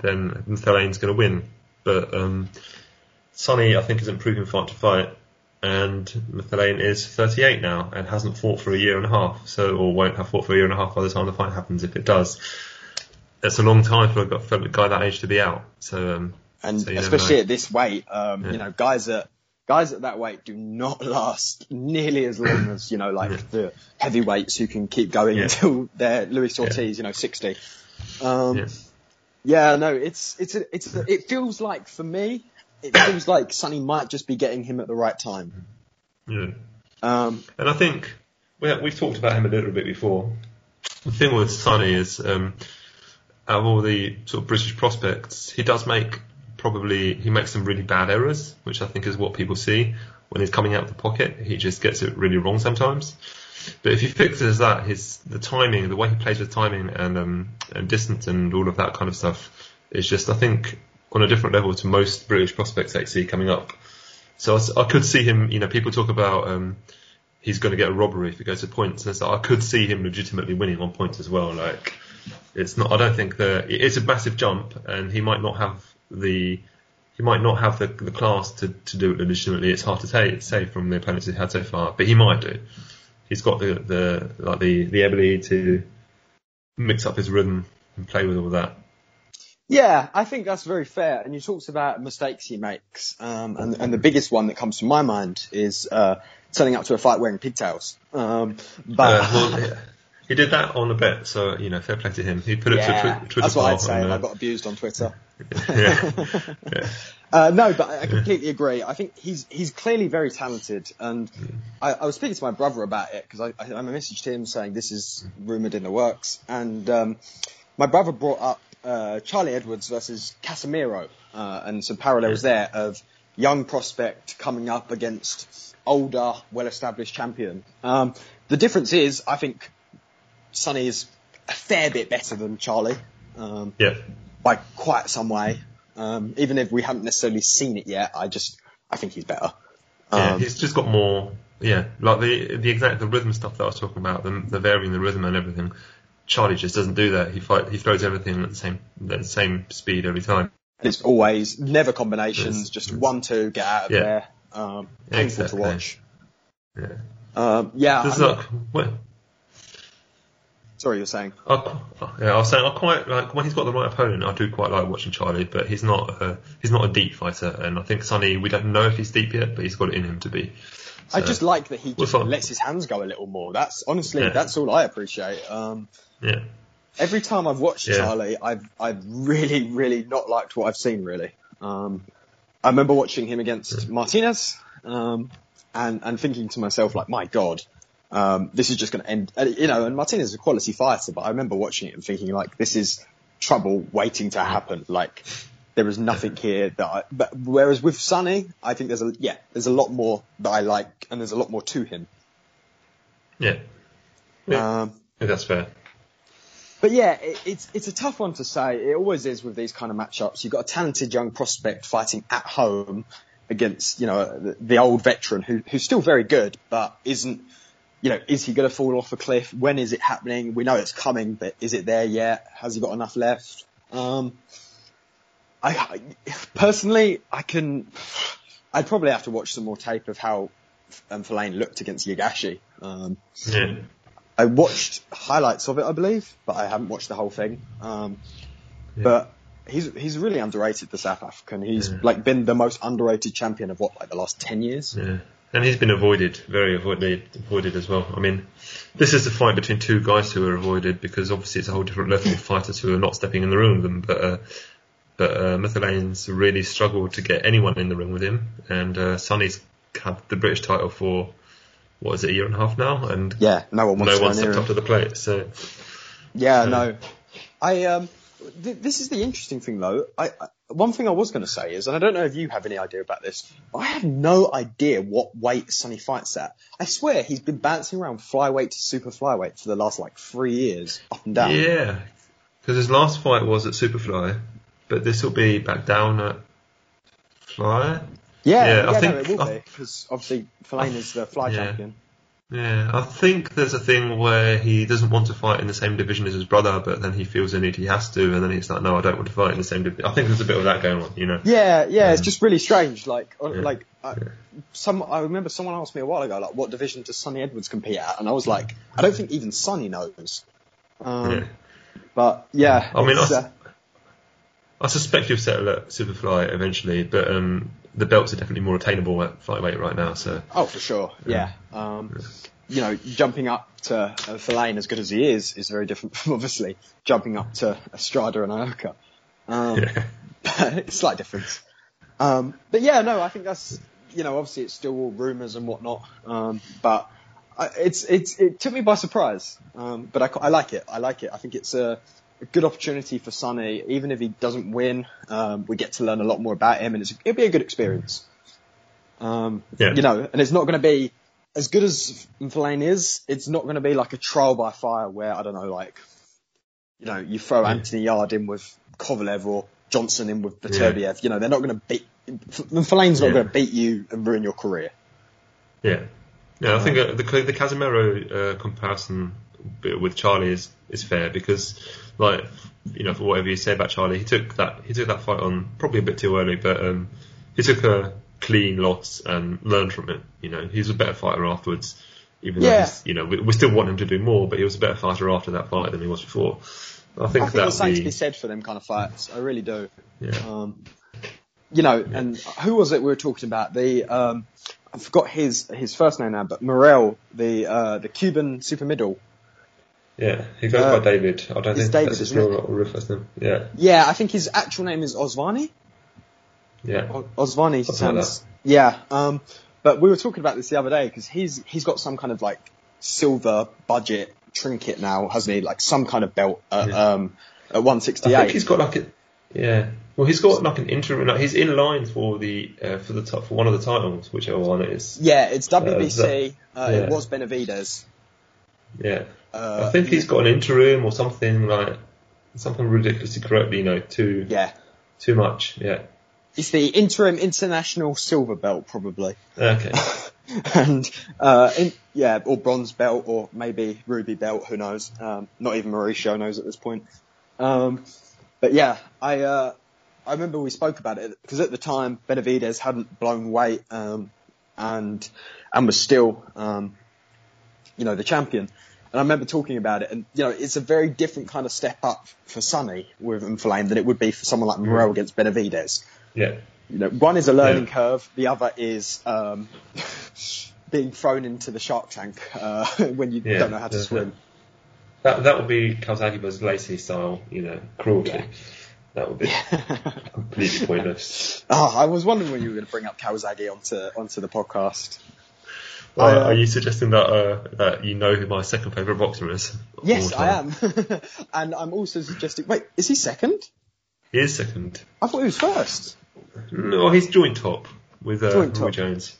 then Thalane's going to win. But um, Sonny, I think, isn't improving fight to fight, and Thalane is 38 now and hasn't fought for a year and a half, so or won't have fought for a year and a half by the time the fight happens, if it does. It's a long time for a, gu- for a guy that age to be out. So um, And So especially at this weight, um, Yeah. you know, guys at guys at that weight do not last nearly as long as you know, like Yeah. the heavyweights who can keep going Yeah. until they're Luis Ortiz, you know, sixty. Um, Yeah. yeah. no, it's it's a, it's a, it feels like for me, it seems like Sonny might just be getting him at the right time. yeah. Um, And I think we we've talked about him a little bit before. The thing with Sonny is, um, out of all the sort of British prospects, he does make probably he makes some really bad errors, which I think is what people see when he's coming out of the pocket. He just gets it really wrong sometimes. But if he fixes that, his the timing, the way he plays with timing and um, and distance and all of that kind of stuff is just I think on a different level to most British prospects I see coming up. So I could see him. You know, people talk about um, he's going to get a robbery if he goes to points. And so I could see him legitimately winning on points as well. Like it's not. I don't think that it's a massive jump, and he might not have the he might not have the, the class to, to do it legitimately. It's hard to say, say from the opponents he's had so far, but he might do. He's got the, the like the, the ability to mix up his rhythm and play with all that. Yeah, I think that's very fair. And you talked about mistakes he makes, um, and, and the biggest one that comes to my mind is uh, turning up to a fight wearing pigtails. Um, but Uh, well, he did that on a bet, so you know, fair play to him. He put it Yeah, to twi- Twitter that's what I'd say. and, uh, I got abused on Twitter. yeah, yeah, Uh, no, but I I completely agree. I think he's he's clearly very talented, and I, I was speaking to my brother about it because I, I, I messaged him saying this is rumored in the works, and um, my brother brought up uh, Charlie Edwards versus Casimero, uh, and some parallels there of young prospect coming up against older, well-established champion. Um, the difference is, I think Sonny is a fair bit better than Charlie. Um, yeah. by quite some way. Um, even if we haven't necessarily seen it yet, I just I think he's better. Yeah, Um, he's just got more. Yeah, like the the exact the rhythm stuff that I was talking about, the, the varying the rhythm and everything. Charlie just doesn't do that. He fight, he throws everything at the same at the same speed every time. it's always never combinations, It's- just it's- one two get out of Yeah. there. Um, painful Exactly. to watch. Yeah, Um, yeah, there's I'm like not- well, sorry, you're saying. I, yeah, I was saying I quite like when he's got the right opponent. I do quite like watching Charlie, but he's not a, he's not a deep fighter, and I think Sunny we don't know if he's deep yet, but he's got it in him to be. I just like that he just lets his hands go a little more. That's honestly Yeah. that's all I appreciate. Um, yeah, every time I've watched Yeah. Charlie, I've I've really really not liked what I've seen. Really, um, I remember watching him against Martinez, um, and and thinking to myself like, my God, um, this is just going to end. and, You know, and Martinez is a quality fighter, but I remember watching it and thinking like, this is trouble waiting to happen. Like. There is nothing here that I, but whereas with Sunny, I think there's a, yeah, there's a lot more that I like and there's a lot more to him. yeah, yeah. Um, that's fair. But yeah, it, it's it's a tough one to say. It always is with these kind of matchups. You've got a talented young prospect fighting at home against you know the, the old veteran who who's still very good, but isn't. You know, is he going to fall off a cliff? When is it happening? We know it's coming, but is it there yet? Has he got enough left? Um, I, I personally, I can. I'd probably have to watch some more tape of how um, Mthalane looked against Yaegashi. Um, Yeah, I watched highlights of it, I believe, but I haven't watched the whole thing. Um, Yeah. But he's he's really underrated, the South African. He's Yeah. like been the most underrated champion of what, like the last ten years. Yeah, and he's been avoided, very avoided, avoided as well. I mean, this is a fight between two guys who are avoided because obviously it's a whole different level of fighters who are not stepping in the ring with them. But uh, but uh, Mthalane's really struggled to get anyone in the ring with him, and uh, Sunny's had the British title for what is it, a year and a half now, and Yeah, no one wants no to one stepped him. up to the plate. So Yeah, Yeah. no. I um, th- this is the interesting thing though. I, I one thing I was going to say is, and I don't know if you have any idea about this, I have no idea what weight Sunny fights at. I swear he's been bouncing around flyweight to super flyweight for the last like three years, up and down. yeah, because his last fight was at Superfly, but this will be back down at Fly. Yeah, Yeah, yeah, I no, think- it will I- be because obviously Mthalane's the fly Yeah. champion. Yeah, I think there's a thing where he doesn't want to fight in the same division as his brother, but then he feels the need he has to, and then he's like, no, I don't want to fight in the same division. I think there's a bit of that going on, you know. Yeah, yeah, it's Um, just really strange. Like, uh, yeah, like I, yeah. some. I remember someone asked me a while ago, like, what division does Sunny Edwards compete at? And I was like, I don't think even Sunny knows. Um, Yeah. But yeah, I mean, I- uh, I suspect he'll settle at Superfly eventually, but um, the belts are definitely more attainable at flyweight right now. So oh, for sure, yeah. Um, you know, jumping up to uh, as good as he is, is very different from obviously jumping up to Estrada and Ioka. Um, yeah, it's a slight difference. Um, but yeah, no, I think that's you know obviously it's still all rumours and whatnot, um, but I, it's it's it took me by surprise. Um, but I, I like it. I like it. I think it's a, a good opportunity for Sunny, even if he doesn't win. Um, we get to learn a lot more about him, and it's, it'll be a good experience. Um, Yeah. You know, and it's not going to be as good as Mthalane is. It's not going to be like a trial by fire where I don't know, like you know, you throw Yeah. Anthony Yarde in with Kovalev or Johnson in with Yeah. You know, they're not going to beat. Mthalane's not Yeah. going to beat you and ruin your career. yeah, yeah. I think uh, the the Casimero uh, comparison with Charlie is is fair because, like, you know, for whatever you say about Charlie, he took that he took that fight on probably a bit too early, but um, he took a clean loss and learned from it. You know, he's a better fighter afterwards. Even though he's, you know, we, we still want him to do more, but he was a better fighter after that fight than he was before. I think I think there's something to be said for them kind of fights. I really do. yeah. Um, you know, and who was it we were talking about? The um, I forgot his his first name now, but Morrell, the uh, the Cuban super middle. Yeah, he goes Uh, by David. I don't think David, that's his real, real first name. Yeah, Yeah, I think his actual name is Osvani. yeah. O- Osvani Something like sounds. yeah. Um, but we were talking about this the other day because he's he's got some kind of like silver budget trinket now, hasn't he? Like some kind of belt at Yeah. um at I think he's got like a yeah. Well, he's got like an interim. Like he's in line for the uh, for the top for one of the titles, whichever one it is. yeah, it's WBC. that- uh, It was Benavidez. Yeah, Uh, I think he's got an interim or something like something ridiculously correct. You know, too Yeah, too much. Yeah. it's the interim international silver belt probably, Okay. and uh, in, yeah, or bronze belt or maybe ruby belt. Who knows? Um, not even Mauricio knows at this point. Um, but yeah, I uh, I remember we spoke about it because at the time Benavidez hadn't blown weight um, and and was still um, you know the champion. And I remember talking about it, and you know it's a very different kind of step up for Sunny with Inflame than it would be for someone like Morrell against Benavidez. Yeah. You know, one is a learning Yeah. curve, the other is um, being thrown into the shark tank uh, when you Yeah, don't know how to yeah, swim. That that would be Calzaghe's Lacy style. You know, cruelty. That would be completely pointless. Oh, I was wondering when you were going to bring up Calzaghe onto onto the podcast. Well, uh, are you suggesting that uh, that you know who my second favourite boxer is? Yes, I am, and I'm also suggesting. Wait, is he second? He is second. I thought he was first. No, he's joint top with uh, Joint Roy top. Jones.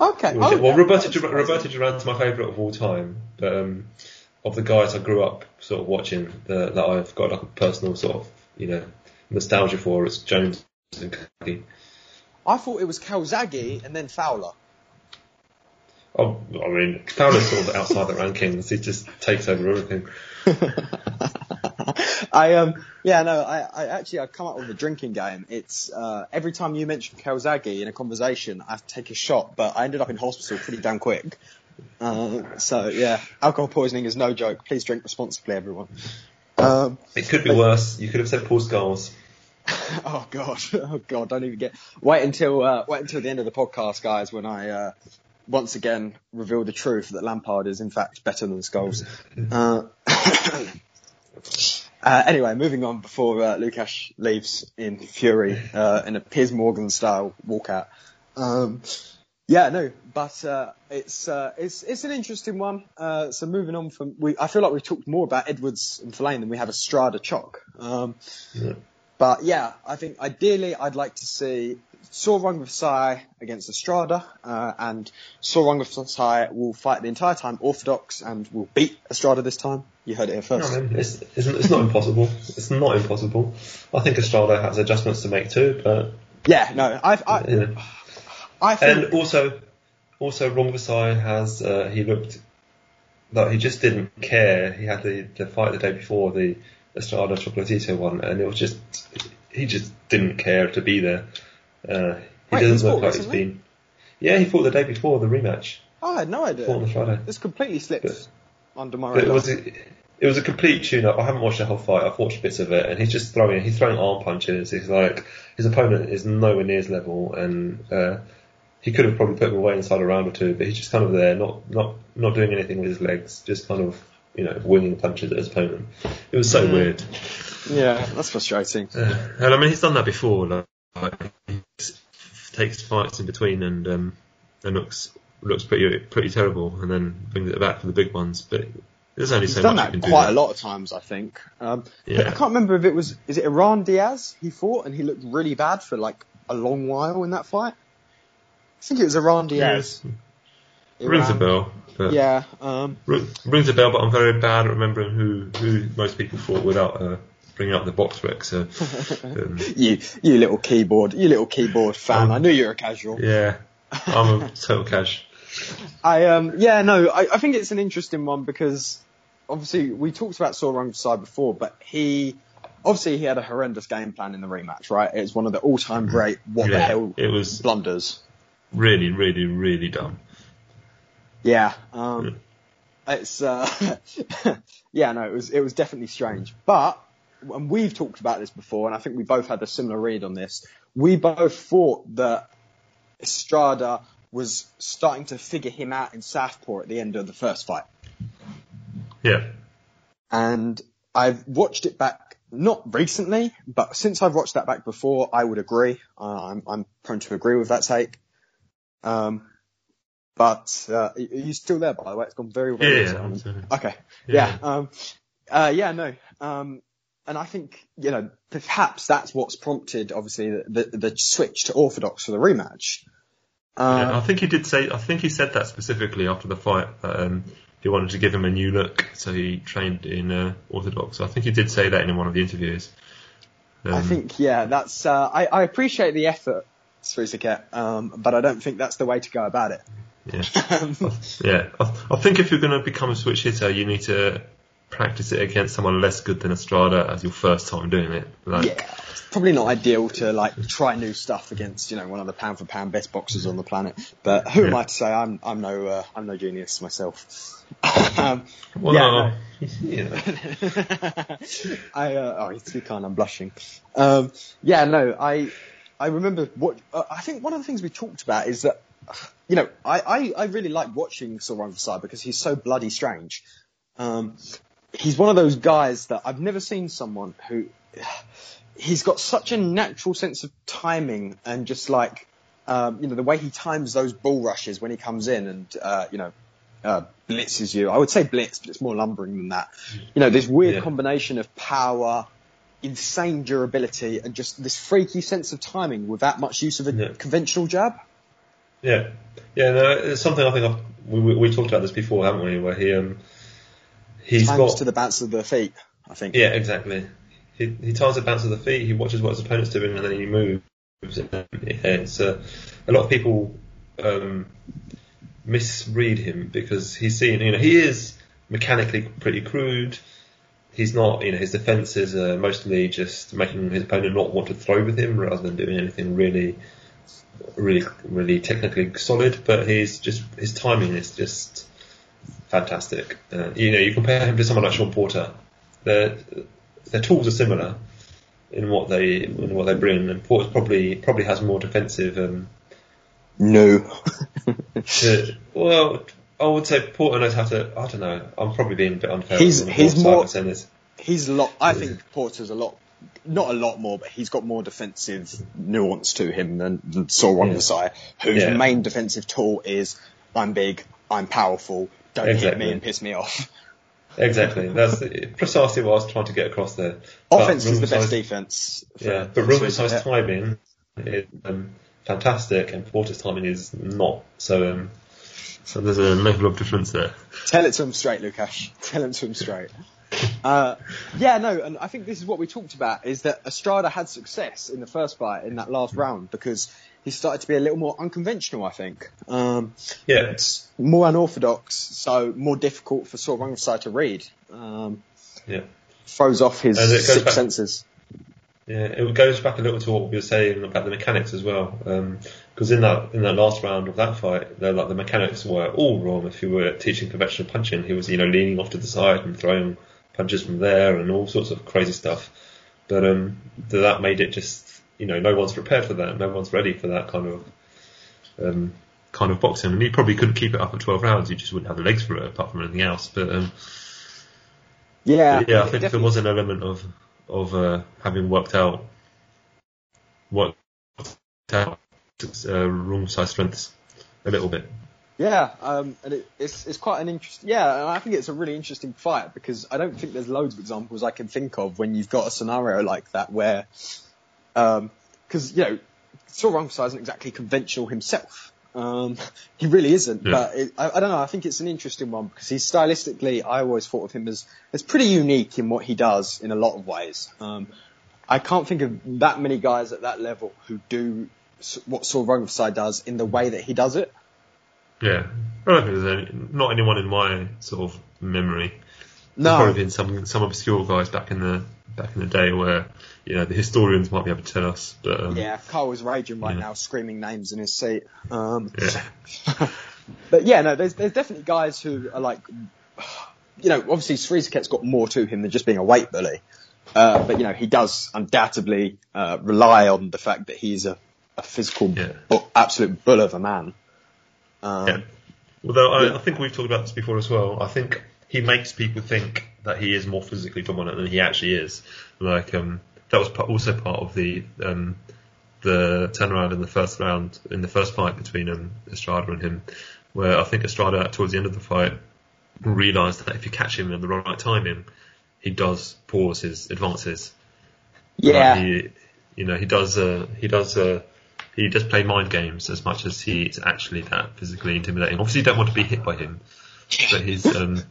Okay. well, oh, that- Roberto, that's Dur- Roberto Duran's my favourite of all time, but um, of the guys I grew up sort of watching, the, that I've got like a personal sort of you know nostalgia for, it's Jones and Calzaghe. I thought it was Calzaghe and then Fowler. Oh, I mean, Fowler's sort of outside the rankings. He just takes over everything. I um yeah no I, I actually I come up with a drinking game. It's uh, every time you mention Calzaghe in a conversation, I take a shot, but I ended up in hospital pretty damn quick. Uh, so yeah, alcohol poisoning is no joke. Please drink responsibly, everyone. Um, It could be worse. You could have said Paul Scholes. oh god, oh god, don't even get. Wait until uh, wait until the end of the podcast, guys, when I uh, once again reveal the truth that Lampard is in fact better than Scholes. Uh, uh, anyway, moving on before uh, Lukasz leaves in fury uh, in a Piers Morgan style walkout. Um, yeah, no, but uh, it's uh, it's it's an interesting one. Uh, so moving on from, we I feel like we've talked more about Edwards and Mthalane than we have Estrada Choc. Um, Yeah. but yeah, I think ideally I'd like to see Sor Rungvisai against Estrada, uh, and Sor Rungvisai will fight the entire time orthodox and will beat Estrada this time. You heard it here first. I mean, it's, it's, it's not impossible. It's not impossible. I think Estrada has adjustments to make too, but Yeah, no, I've, I, know. I think, And also, also Rungvisai has uh, he looked like he just didn't care. He had the, the fight the day before the Estrada Chocolatito one, and it was just he just didn't care to be there. Uh, he Wait, doesn't look like he's been. Yeah, he fought the day before the rematch. I had no idea. Fought on the Friday. This completely slipped But- under my But it radar. was a, it was a complete tune-up. I haven't watched the whole fight. I've watched bits of it, and he's just throwing. He's throwing arm punches. He's like his opponent is nowhere near his level, and uh, he could have probably put him away inside a round or two. But he's just kind of there, not not not doing anything with his legs, just kind of you know winging punches at his opponent. It was so Mm. weird. yeah, that's frustrating. Uh, and I mean, he's done that before. Like, like, he s- takes fights in between and um, and looks looks pretty pretty terrible, and then brings it back for the big ones. But there's only He's so done much you that can quite do. a lot of times, I think. Um, Yeah. I can't remember if it was, is it Iran Diaz he fought and he looked really bad for like a long while in that fight? I think it was Iran Diaz. Yes. Rings a bell. But Yeah, um, Rings a bell, but I'm very bad at remembering who, who most people fought without uh, bringing up the BoxRec. So, um, you, you little keyboard, you little keyboard fan. Um, I knew you were a casual. yeah, I'm a total cash. I um yeah no I, I think it's an interesting one because obviously we talked about Sor Rungvisai before, but he obviously he had a horrendous game plan in the rematch, right? It's one of the all time great what the hell it was blunders. really, really, really dumb. Yeah. Um it's uh yeah, no, it was it was definitely strange. But and we've talked about this before and I think we both had a similar read on this. We both thought that Estrada was starting to figure him out in southpaw at the end of the first fight. Yeah, and I've watched it back not recently, but since I've watched that back before, I would agree. Uh, I'm, I'm prone to agree with that take. Um, but uh, are you still there? By the way, it's gone very well. Yeah, yeah, Okay. Yeah. Yeah. Um, uh, yeah. No. Um, and I think you know perhaps that's what's prompted, obviously, the, the, the switch to orthodox for the rematch. yeah, I think he did say. I think he said that specifically after the fight. That, um, he wanted to give him a new look, so he trained in uh, orthodox. I think he did say that in one of the interviews. Um, I think, yeah, that's. Uh, I, I appreciate the effort, Srisaket, um, but I don't think that's the way to go about it. Yeah, yeah. I, I think if you're going to become a switch hitter, you need to practice it against someone less good than Estrada as your first time doing it. Like, yeah, it's probably not ideal to like try new stuff against you know one of the pound for pound best boxers on the planet. But who yeah. am I to say? I'm I'm no uh, I'm no genius myself. um, well, yeah, no. you. I uh, oh you can't. I'm blushing. Um, yeah, no, I I remember what uh, I think one of the things we talked about is that you know I I, I really like watching Sor Rungvisai because he's so bloody strange. Um, he's one of those guys that I've never seen someone who he's got such a natural sense of timing and just like um, you know the way he times those bull rushes when he comes in and uh, you know uh, blitzes you. I would say blitz, but it's more lumbering than that. You know this weird yeah. combination of power, insane durability, and just this freaky sense of timing without much use of a yeah. conventional jab. Yeah, yeah, no, it's something I think I've, we, we talked about this before, haven't we? Where he um, he's times got to the bounce of the feet. I think. Yeah, exactly. He he times the bounce of the feet. He watches what his opponent's doing, and then he moves. It's uh, a lot of people um, misread him because he's seen. You know, he is mechanically pretty crude. He's not. You know, his defenses are mostly just making his opponent not want to throw with him rather than doing anything really really really technically solid, but he's just his timing is just fantastic. Uh, you know, you compare him to someone like Shawn Porter. Their their tools are similar in what they in what they bring, and Porter probably probably has more defensive. Um, no. uh, well, I would say Porter knows how to. I don't know. I'm probably being a bit unfair. He's he's more. He's a lot. I think Porter's a lot. Not a lot more, but he's got more defensive nuance to him than, than Sor yeah. whose yeah. main defensive tool is I'm big, I'm powerful, don't exactly. hit me and piss me off. Exactly. That's precisely what I was trying to get across there. Offense is the best defense. Yeah, but Rungvisai's timing is um, fantastic, and Porter's timing is not. So, um, so there's a level of difference there. Tell it to him straight, Lukasz. Tell him to him straight. Uh, yeah, no, and I think this is what we talked about is that Estrada had success in the first fight in that last round because he started to be a little more unconventional, I think. Um, yeah. It's more unorthodox, so more difficult for Sor Rungvisai to read. Um, yeah. Throws off his six back, senses. Yeah, it goes back a little to what we were saying about the mechanics as well. Because um, in that in that last round of that fight, the, like the mechanics were all wrong. If you were teaching conventional punching, he was you know leaning off to the side and throwing punches from there and all sorts of crazy stuff. But um, that made it just you know, no one's prepared for that. No one's ready for that kind of um, kind of boxing. And he probably couldn't keep it up at 12 rounds. He just wouldn't have the legs for it, apart from anything else. But um, yeah, but yeah, I think definitely. there was an element of of uh, having worked out worked out uh, wrong size strengths a little bit. Yeah, um, and it, it's it's quite an interesting. Yeah, and I think it's a really interesting fight because I don't think there's loads of examples I can think of when you've got a scenario like that where because, um, you know, Sor Rungvisai isn't exactly conventional himself. Um, he really isn't, yeah. but it, I, I, don't know. I think it's an interesting one because he's stylistically, I always thought of him as, as pretty unique in what he does in a lot of ways. Um, I can't think of that many guys at that level who do what Sor Rungvisai does in the way that he does it. Yeah, I don't think there's any, not anyone in my sort of memory. No, There's probably been some some obscure guys back in the back in the day where you know the historians might be able to tell us. But um, yeah, Carl is raging right yeah. now, screaming names in his seat. Um, yeah. but yeah, no, there's there's definitely guys who are like, you know, obviously Srisaket got more to him than just being a weight bully. Uh, but you know, he does undoubtedly uh, rely on the fact that he's a, a physical, yeah. bu- absolute bull of a man. Um, yeah. Although I, I, think we've talked about this before as well. I think he makes people think that he is more physically dominant than he actually is. Like um, that was also part of the um, the turnaround in the first round in the first fight between um, Estrada and him, where I think Estrada towards the end of the fight realised that if you catch him in the right timing, he does pause his advances. Yeah. He, you know, he does. Uh, he does. Uh, he does play mind games as much as he's actually that physically intimidating. Obviously, you don't want to be hit by him, but he's um,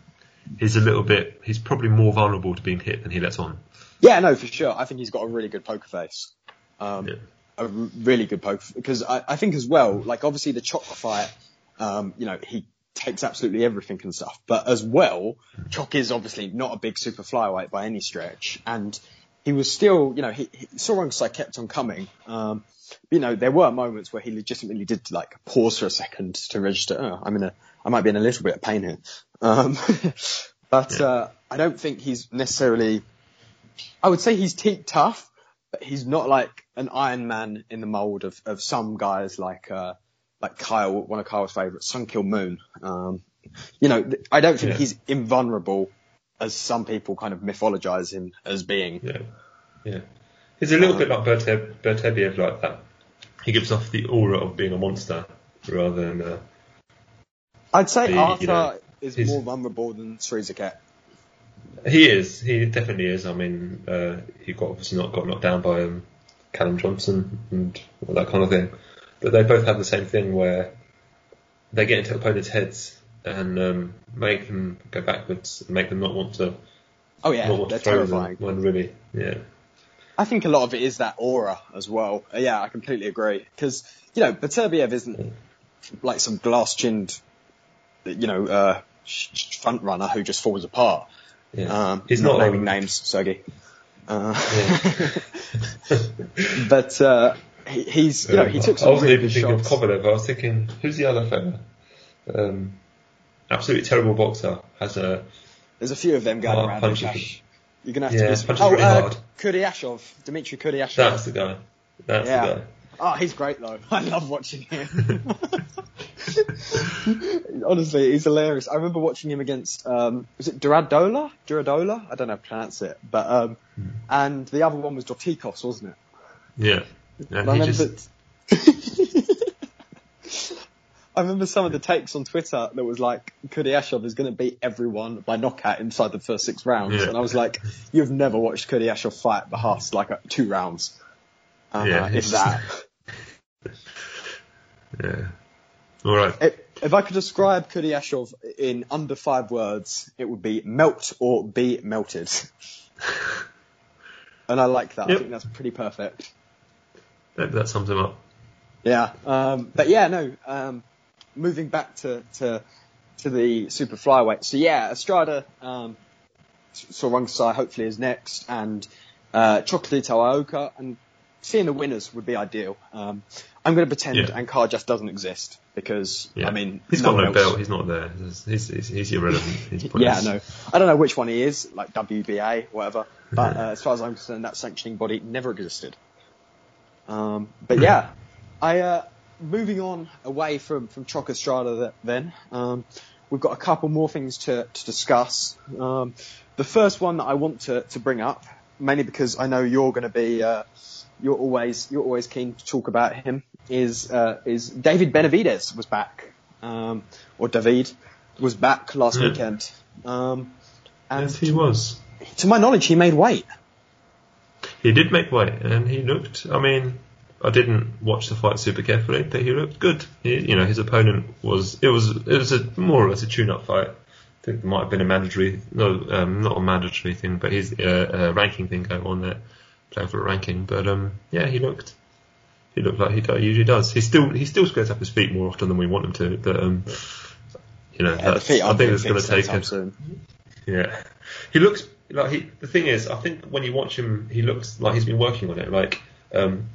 he's a little bit. He's probably more vulnerable to being hit than he lets on. Yeah, no, for sure. I think he's got a really good poker face. Um, Yeah. a r- really good poker face. because I, I think as well, like obviously the chocolate fight, um, you know, he takes absolutely everything and stuff, but as well, Choc is obviously not a big super flyweight by any stretch, and he was still, you know, he, he Sor Rungvisai kept on coming. Um, you know, there were moments where he legitimately did like pause for a second to register. Oh, I'm in a, I might be in a little bit of pain here. Um, but uh, I don't think he's necessarily. I would say he's teak tough, but he's not like an Iron Man in the mold of, of some guys like uh, like Kyle, one of Kyle's favourites, Sung-Kil Moon. Um, you know, th- I don't think Yeah. he's invulnerable as some people kind of mythologize him as being. Yeah, yeah. He's a little bit like Berteb, Beterbiev like that. He gives off the aura of being a monster rather than. Uh, I'd say He- you Arthur know, is more vulnerable than Srisaket. he is. He definitely is. I mean, uh, he got obviously not got knocked down by um, Callum Johnson and all that kind of thing. But they both have the same thing where they get into opponents' heads and um, make them go backwards, and make them not want to Oh yeah, not want they're to throw terrifying. when really, yeah. I think a lot of it is that aura as well. Uh, Yeah, I completely agree. Because, you know, Beterbiev isn't like some glass-chinned, you know, uh, front runner who just falls apart. yeah. Um, He's not not naming um, names, Sergey. Uh, Yeah. but, uh, he, he's, you know, he took I wasn't really even thinking shots. of Kovalev. I was thinking, who's the other fella? Um, absolutely terrible boxer. Has a There's a few of them going around. punches. You're gonna have Yeah, to be. punches oh, really uh, hard. Kudryashov, Dmitry Kudryashov. that's the guy. That's Yeah. the guy. Oh, he's great though. I love watching him. Honestly, he's hilarious. I remember watching him against, um, was it Durodola? Durodola? I don't know how to pronounce it. But, um, Hmm. and the other one was Dorticos, wasn't it? Yeah. And And I he remember, just, I remember some of the takes on Twitter that was like, Kudryashov is going to beat everyone by knockout inside the first six rounds. Yeah. And I was like, you've never watched Kudryashov fight past like uh, two rounds. Uh, Yeah, if that. yeah. All right. If, if I could describe Kudryashov in under five words, it would be melt or be melted. and I like that. I think that's pretty perfect. That, that sums him up. Yeah. Um, but yeah, no. Um, moving back to, to to the super flyweight. So yeah, Estrada, um, Sor Rungvisai hopefully is next, and uh, Chocolatito Ioka, and seeing the winners would be ideal. Um, I'm going to pretend Yeah. Ancajas just doesn't exist because Yeah. I mean he's no got no else- belt. He's not there. He's, he's, he's irrelevant. He's Yeah, no. I don't know which one he is, like WBA, whatever. But uh, as far as I'm concerned, that sanctioning body never existed. Um, but yeah, I uh, moving on away from from Choc Estrada then. Um, we've got a couple more things to to discuss. Um, the first one that I want to to bring up, mainly because I know you're going to be. Uh, you're always you're always keen to talk about him. Is uh, is David Benavidez was back, um, or David was back last Yeah. weekend, um, and Yes, he was. to my knowledge, he made weight. He did make weight, and he looked. I mean, I didn't watch the fight super carefully, but he looked good. He, you know, his opponent was. It was. It was a more or less a tune-up fight. I think there might have been a mandatory, no, um, not a mandatory thing, but his uh, uh, ranking thing going on there, playing for a ranking. But um, yeah, he looked. He looked like he usually does. He still he still squares up his feet more often than we want him to. But um, you know, Yeah, I think it's going to take him. soon. yeah, he looks like he. The thing is, I think when you watch him, he looks like he's been working on it. Like, um,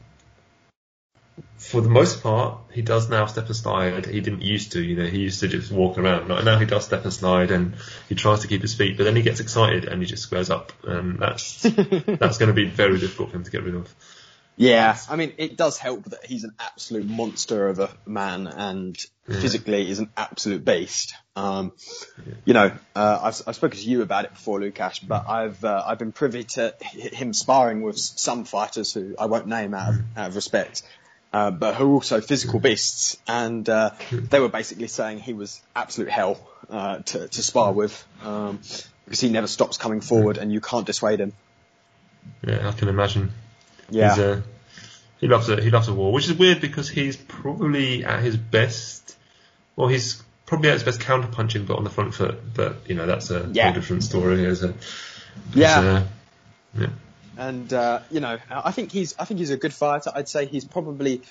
for the most part, he does now step aside. He didn't used to, you know, he used to just walk around. Now he does step and slide, and he tries to keep his feet, but then he gets excited and he just squares up, and that's that's going to be very difficult for him to get rid of. Yeah, I mean, it does help that he's an absolute monster of a man and yeah. physically is an absolute beast. Um, you know, uh, I've, I've spoken to you about it before, Lukash, but I've uh, I've been privy to him sparring with some fighters who I won't name out of, out of respect, uh, but who are also physical beasts, and uh, they were basically saying he was absolute hell uh, to to spar with um, because he never stops coming forward, and you can't dissuade him. Yeah, I can imagine. Yeah. Uh, he loves a he loves a war, which is weird because he's probably at his best. Well, he's probably at his best counter punching, but on the front foot. But you know that's a yeah. whole different story. As a, yeah. A, yeah. And uh, you know, I think he's I think he's a good fighter. I'd say he's probably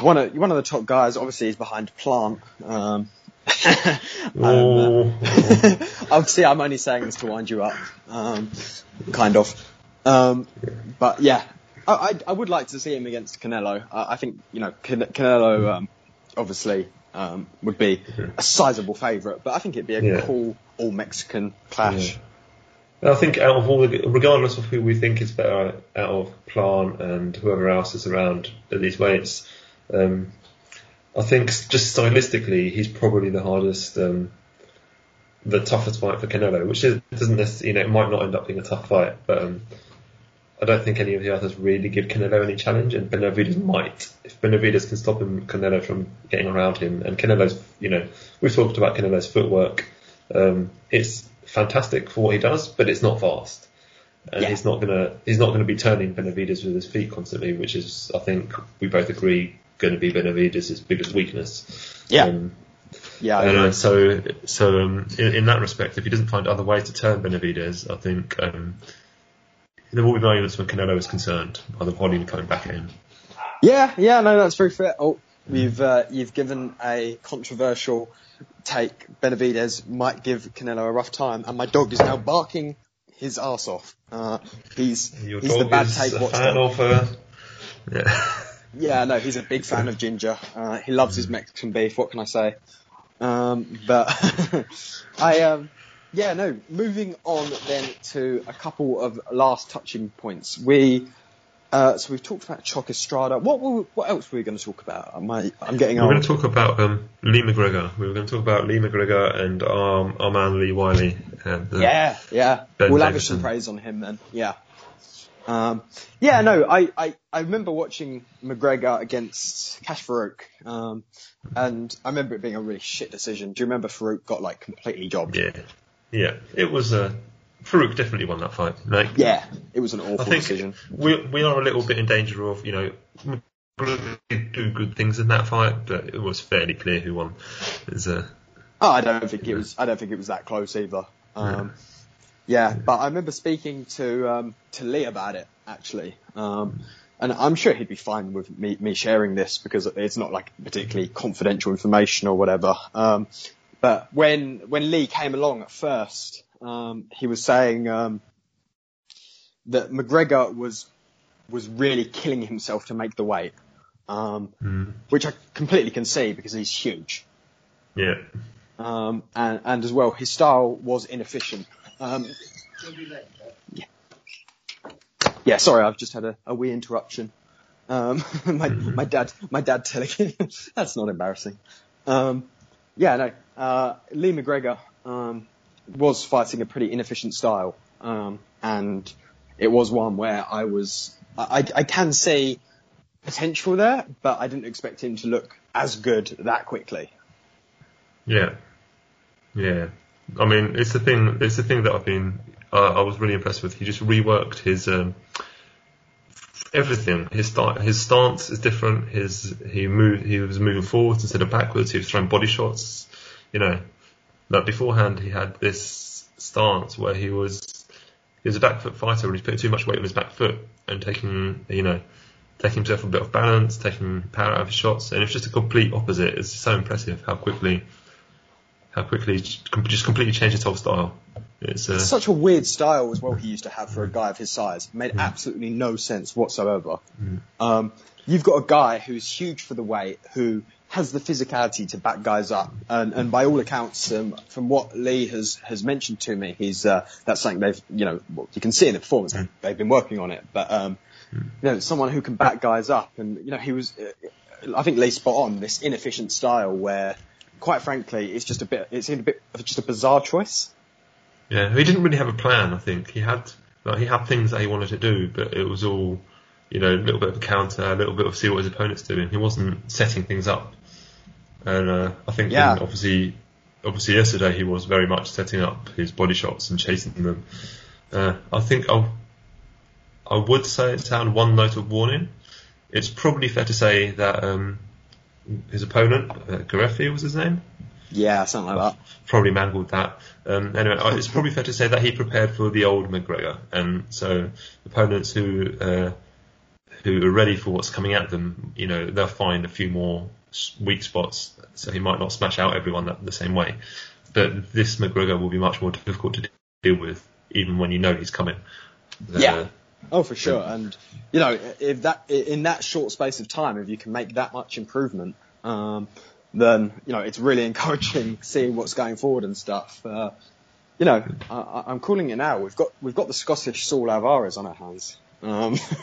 one of one of the top guys. Obviously, he's behind Plant. Um, oh. uh, obviously, I'm only saying this to wind you up, um, kind of. Um, but yeah, I, I, I, would like to see him against Canelo. I, I think you know Can- Canelo um, obviously um, would be a sizable favourite, but I think it'd be a yeah. cool all Mexican clash. Yeah. I think out of all, the, regardless of who we think is better out of Plant and whoever else is around at these weights, um, I think just stylistically he's probably the hardest, um, the toughest fight for Canelo, which is, doesn't necessarily, you know, it might not end up being a tough fight, but um, I don't think any of the others really give Canelo any challenge, and Benavidez might. If Benavidez can stop him, Canelo from getting around him, and Canelo's, you know, we've talked about Canelo's footwork. Um, it's fantastic for what he does, but it's not fast, and yeah. he's not gonna he's not gonna be turning Benavidez with his feet constantly, which is, I think, we both agree, going to be Benavidez' biggest weakness. Yeah. Um, yeah. Uh, so, so um, in, in, that respect, if he doesn't find other ways to turn Benavidez, I think. Um, there will be moments when Canelo is concerned by the volume coming back in. Yeah, yeah, no, that's very fair. Oh, you've uh, you've given a controversial take. Benavidez might give Canelo a rough time, and my dog is now barking his ass off. Uh, he's Your he's the bad take watch fan of, uh, yeah. yeah, no, he's a big fan of ginger. Uh, he loves his Mexican beef. What can I say? Um, but I um, yeah, no. Moving on then to a couple of last touching points. We uh, so we've talked about Choc Estrada. What what else were we going to talk about? I, I'm getting. We're going to talk about um, Lee McGregor. We were going to talk about Lee McGregor and our, our man Lee Wylie. yeah, yeah. Ben we'll lavish some praise on him then. Yeah. Um, yeah, no, I, I, I remember watching McGregor against Kash Farooq, um, and I remember it being a really shit decision. Do you remember Farooq got like completely jobbed? Yeah, yeah, it was. Uh, Farooq definitely won that fight. Like, yeah, it was an awful I think decision. We we are a little bit in danger of you know do good things in that fight, but it was fairly clear who won. Uh, oh, I don't think it was. I don't think it was that close either. Um, yeah. yeah. but I remember speaking to um, to Lee about it actually, um, and I'm sure he'd be fine with me, me sharing this because it's not like particularly confidential information or whatever. Um, but when when Lee came along at first, um, he was saying um, that McGregor was was really killing himself to make the weight, um, mm. which I completely can see because he's huge. Yeah. Um, and and as well, his style was inefficient. Um, yeah. Yeah. Sorry, I've just had a, a wee interruption. Um, my mm-hmm. my dad my dad telling that's not embarrassing. Um, yeah, no. Uh, Lee McGregor um, was fighting a pretty inefficient style, um, and it was one where I was. I, I can see potential there, but I didn't expect him to look as good that quickly. Yeah, yeah. I mean, it's the thing. It's the thing that I've been. Uh, I was really impressed with. He just reworked his. Um, everything. His start, his stance is different. His he moved, he was moving forwards instead of backwards. He was throwing body shots. You know, like beforehand he had this stance where he was he was a back foot fighter and he's putting too much weight on his back foot and taking you know taking himself a bit of balance, taking power out of his shots, and it's just a complete opposite. It's so impressive how quickly how quickly just completely changed his whole style. It's, uh, it's, such a weird style as well he used to have for a guy of his size. It made mm. absolutely no sense whatsoever. Mm. Um, you've got a guy who's huge for the weight, who has the physicality to back guys up, and, and by all accounts, um, from what Lee has, has mentioned to me, he's uh, that's something they've you know well, you can see in the performance mm. they've been working on it, but um, you know, someone who can back guys up. And, you know, he was, uh, I think Lee spot on this inefficient style where, quite frankly, it's just a bit, it seemed a bit of just a bizarre choice. Yeah, he didn't really have a plan. I think he had, like, he had things that he wanted to do, but it was all, you know, a little bit of a counter, a little bit of see what his opponent's doing. He wasn't setting things up. And uh, I think Yeah. obviously, obviously yesterday he was very much setting up his body shots and chasing them. Uh, I think I, I would say it's sound one note of warning. It's probably fair to say that um, his opponent, uh, Guerfi was his name, Yeah, something like that. probably mangled that. Um, anyway, it's probably fair to say that he prepared for the old McGregor, and so opponents who uh, who are ready for what's coming at them, you know, they'll find a few more weak spots, so he might not smash out everyone that, the same way. But this McGregor will be much more difficult to deal with, even when you know he's coming. Uh, Yeah. Oh, for sure. And you know, if that in that short space of time, if you can make that much improvement, um, then you know it's really encouraging seeing what's going forward and stuff. Uh, you know, I, I'm calling it now. We've got we've got the Scottish Saul Alvarez on our hands. Um,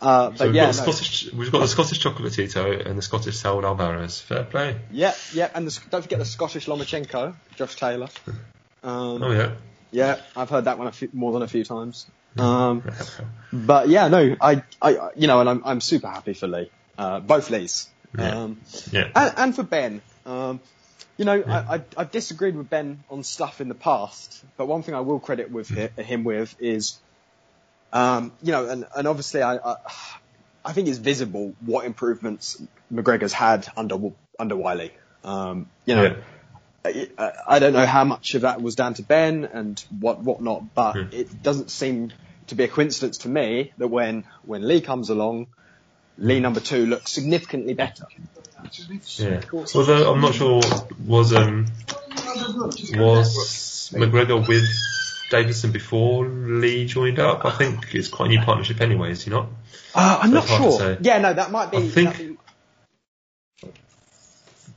uh, but So we've, yeah, got no. Scottish, we've got the Scottish Chocolatito and the Scottish Saul Alvarez. Fair play. yeah, yeah, and the, don't forget the Scottish Lomachenko, Josh Taylor. Um, Oh yeah. Yeah, I've heard that one a few, more than a few times. Um, but yeah, no, I, I, you know, and I'm, I'm super happy for Lee, uh, both Lees, Yeah. um, Yeah. and, and for Ben. Um, you know, I, I, I've disagreed with Ben on stuff in the past, but one thing I will credit with hi, him with is, um, you know, and, and obviously I, I, I think it's visible what improvements McGregor's had under under Wylie. Um, you know, Yeah. I, I don't know how much of that was down to Ben and what what not, but Hmm. it doesn't seem to be a coincidence to me that when when Lee comes along, Lee number two looks significantly better. Yeah. Although I'm not sure was um was McGregor with Davison before Lee joined up. I think it's quite a new partnership anyway, is he not? Uh, I'm not That's hard to sure. Yeah, no, that might be. I think- that'd be-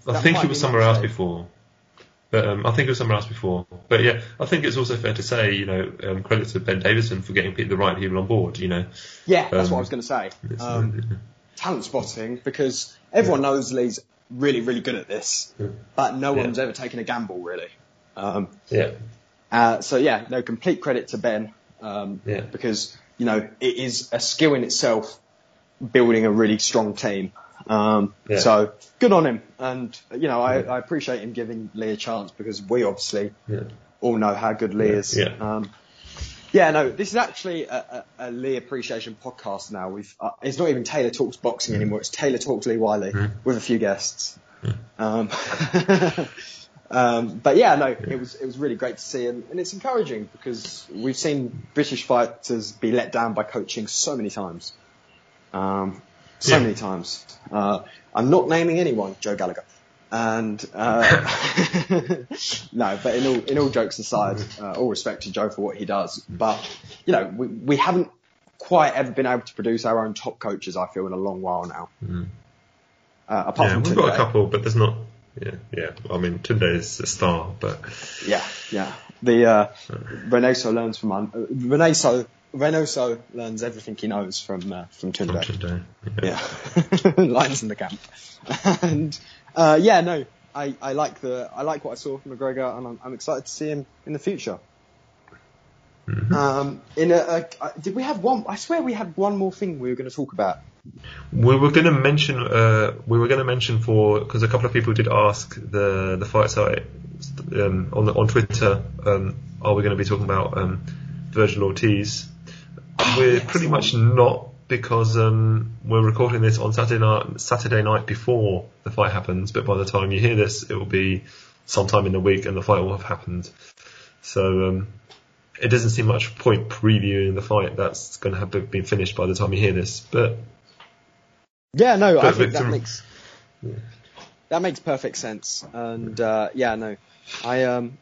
I think might he was somewhere else before. But um, I think it was somewhere else before. But yeah, I think it's also fair to say, you know, um, credit to Ben Davison for getting the right people on board. You know, yeah, that's Um, what I was going to say. Um, talent spotting because everyone knows Lee's really, really good at this, but no Yeah. one's ever taken a gamble really. Um, yeah, Uh, so yeah, no, complete credit to Ben um, Yeah. because you know it is a skill in itself building a really strong team. Um, Yeah. So good on him, and you know I, I appreciate him giving Lee a chance because we obviously yeah, all know how good Lee Yeah, is. yeah. Yeah, no, this is actually a, a, a Lee appreciation podcast now. We've uh, it's not even Taylor talks boxing anymore. It's Taylor talks Lee Wylie with a few guests. Um, um, but yeah, no, it was it was really great to see, and, and it's encouraging because we've seen British fighters be let down by coaching so many times, um, so Yeah. many times. Uh, I'm not naming anyone, Joe Gallagher. And uh, no, but in all in all jokes aside, uh, all respect to Joe for what he does. But you know, we we haven't quite ever been able to produce our own top coaches. I feel in a long while now. Uh, apart yeah. from We've got a couple, but there's not. Yeah, yeah. I mean, Tunde is a star, but Yeah, yeah. The uh, Reynoso learns from un- uh, Reynoso Reynoso learns everything he knows from uh, from from Tunde. Tunde. Yeah, lines in the camp. And uh, yeah, no, I, I like the I like what I saw from McGregor, and I'm, I'm excited to see him in the future. Um, in a, a, uh, did we have one? I swear we had one more thing we were going to talk about. We were going to mention. Uh, we were going to mention for because a couple of people did ask the the fight site um, on the, on Twitter. Um, are we going to be talking about um, Vergil Ortiz? we're yes, pretty much not because um, we're recording this on Saturday night Saturday night before the fight happens. But by the time you hear this, it will be sometime in the week, and the fight will have happened. So. Um, it doesn't seem much point previewing the fight that's going to have been finished by the time you hear this, but Yeah, no, I think that makes that makes perfect sense. And uh, yeah, no, I um,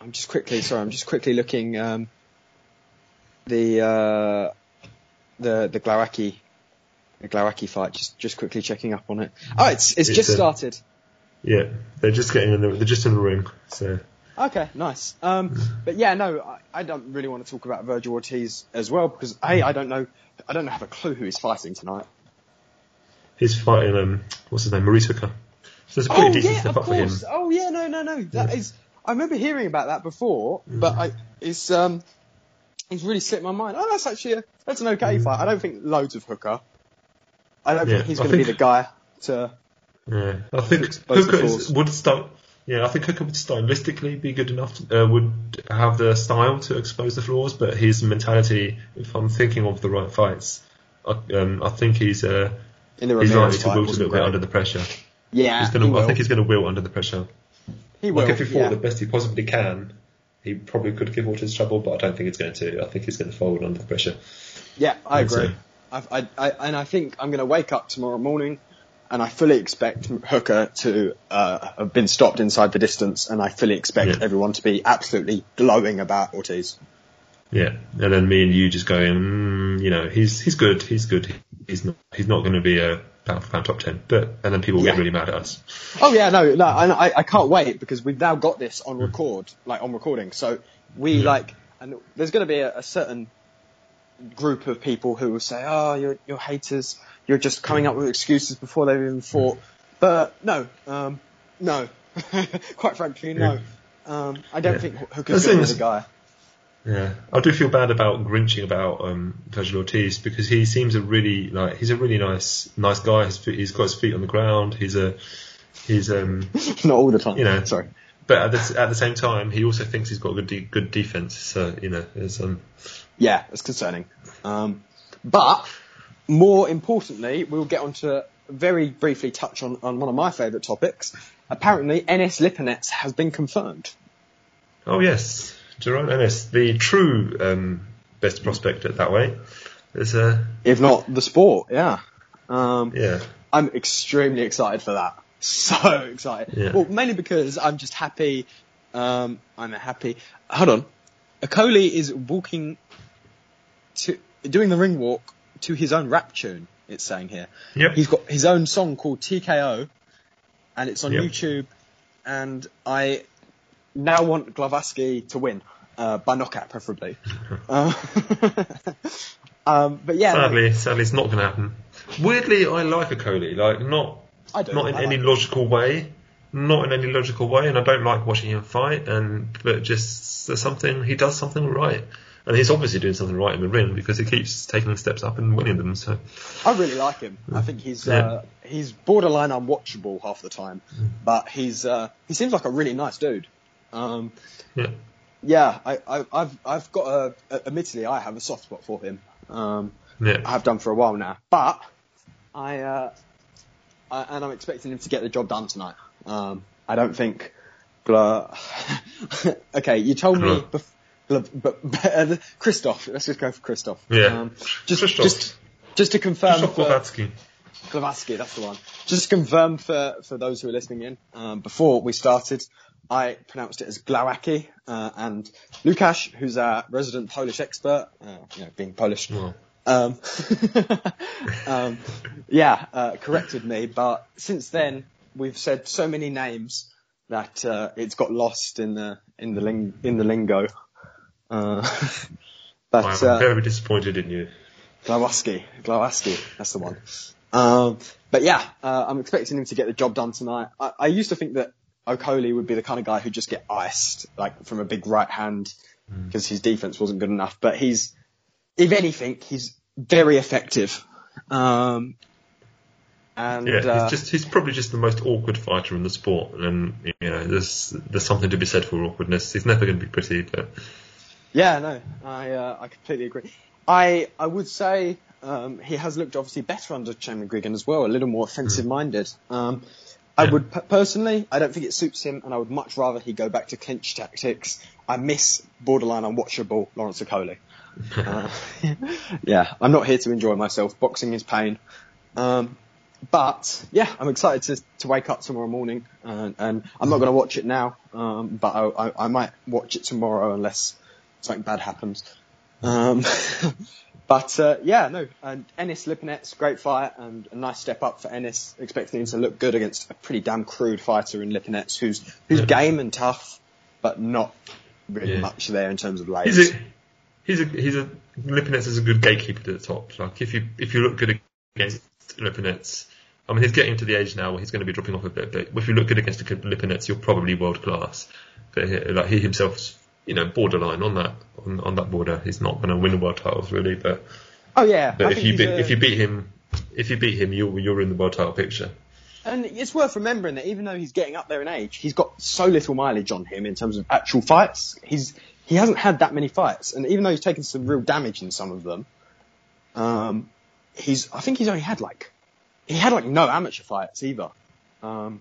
I'm just quickly sorry, I'm just quickly looking um, the uh, the the Glowacki the Glowacki fight, just just quickly checking up on it. Oh, it's it's, It's, just uh, started. Yeah, they're just getting in the, they're just in the ring. So Okay, nice. Um, but yeah, no, I, I don't really want to talk about Vergil Ortiz as well because hey, I don't know, I don't have a clue who he's fighting tonight. He's fighting um, what's his name, Maurice Hooker. So it's a pretty oh decent yeah, step up for him. course. Oh yeah, no, no, no. That is. I remember hearing about that before, Mm. but I, it's um, it's really slipped my mind. Oh, that's actually a, that's an okay fight. I don't think loads of Hooker. I don't Mm. Yeah, think he's going to be the guy to. Yeah, I think Hooker is, would start. Yeah, I think Hooker would stylistically be good enough. To, uh, would have the style to expose the flaws, but his mentality. If I'm thinking of the right fights, I, um, I think he's uh, In the he's likely to wilt a little bit under the pressure. Yeah, He's gonna, he. I think he's going to wilt under the pressure. he will. Like if he fought yeah. the best he possibly can, he probably could give Ortiz trouble, but I don't think it's going to. I think he's going to fold under the pressure. Yeah, I agree. I, I, and I think I'm going to wake up tomorrow morning, and I fully expect Hooker to uh, have been stopped inside the distance, and I fully expect Yeah. everyone to be absolutely glowing about Ortiz. Yeah, and then me and you just going, mm, you know, he's he's good, he's good, he's not he's not going to be a pound for pound top ten, but and then people Yeah. get really mad at us. Oh yeah, no, no, I, I can't wait because we've now got this on hmm. record, like on recording. So we Yeah. like, and there's going to be a, a certain group of people who will say, "Oh, you're you're haters. You're just coming up hmm. with excuses before they've even fought." But no, um, no, quite frankly, no. Um, I don't think Hooker's thing going to be the guy. Yeah, I do feel bad about grinching about um, Vergil Ortiz because he seems a really like he's a really nice nice guy. His, feet- he's got his feet on the ground. He's a he's um Not all the time. You know. sorry. but at the, at the same time he also thinks he's got good de- good defense. So you know, it's um Yeah, it's concerning. Um, but more importantly, we'll get on to very briefly touch on, on one of my favourite topics. Apparently, Ennis Lipinets has been confirmed. oh yes, Jaron Ennis, the true um, best prospect at that weight. Is, a if not the sport. Yeah, um, yeah I'm extremely excited for that. So excited. Yeah. Well, mainly because I'm just happy. Um, I'm happy. Hold on, Okoli is walking to doing the ring walk to his own rap tune. It's saying here. yep He's got his own song called TKO, and it's on Yep. YouTube. And I now want Glowacki to win uh, by knockout, preferably. uh, um, but yeah, Sadly, sadly, it's not going to happen. Weirdly, I like Okoli, like not not in any like- logical way, not in any logical way, and I don't like watching him fight. And but just there's something he does something right, and he's obviously doing something right in the ring because he keeps taking steps up and winning them. So I really like him. I think he's Yeah. uh, he's borderline unwatchable half the time, but he's uh, he seems like a really nice dude. Um, yeah, yeah, I, I, I've I've got a, admittedly I have a soft spot for him. Um, I have done for a while now, but I, uh, I and I'm expecting him to get the job done tonight. Um, I don't think. Okay, you told me. Bef- but, but, uh, Christoph. Let's just go for Christoph. Yeah. Um, just, Christoph. just, just to confirm. Christoph. Glowacki, that's the one. Just to confirm for, for those who are listening in, um, before we started, I pronounced it as Glawacki, uh, and Lukasz, who's our resident Polish expert, uh, you know, being Polish, Well, um, um, yeah, uh, corrected me, but since then, we've said so many names that, uh, it's got lost in the, in the ling- in the lingo. Uh, but, I'm uh, very disappointed in you. Glawaski, Glawaski, that's the one. Um, but yeah, uh, I'm expecting him to get the job done tonight. I, I used to think that Okoli would be the kind of guy who'd just get iced, like from a big right hand, because his defense wasn't good enough. But he's, if anything, he's very effective. Um, and Yeah, uh, he's just he's probably just the most awkward fighter in the sport, and you know there's there's something to be said for awkwardness. He's never going to be pretty, but Yeah, no, I uh, I completely agree. I I would say um, he has looked obviously better under Shane McGuigan as well, a little more offensive minded. Um, I Yeah. would personally, I don't think it suits him, and I would much rather he go back to clinch tactics. I miss borderline unwatchable Lawrence Okoli. uh, yeah, I'm not here to enjoy myself. Boxing is pain. Um, but yeah, I'm excited to, to wake up tomorrow morning, and, and I'm not going to watch it now, um, but I, I, I might watch it tomorrow unless something bad happens. Um, but uh, yeah, no, and Ennis Lipinets, great fight and a nice step up for Ennis. Expecting him to look good against a pretty damn crude fighter in Lipinets, who's who's Yeah. game and tough. but not really Yeah. much there in terms of layers. He's a he's a he's a Lipinets is a good gatekeeper to the top. Like if you if you look good against Lipinets, I mean he's getting to the age now where he's going to be dropping off a bit. But if you look good against Lipinets, you're probably world class. But he, like he himself's you know borderline on that on, on that border. He's not going to win the world titles really, but oh yeah, but if you beat, a- if you beat him if you beat him, you're you're in the world title picture. And it's worth remembering that even though he's getting up there in age, he's got so little mileage on him in terms of actual fights. He's he hasn't had that many fights, and even though he's taken some real damage in some of them, um, he's I think he's only had like he had like no amateur fights either. Um,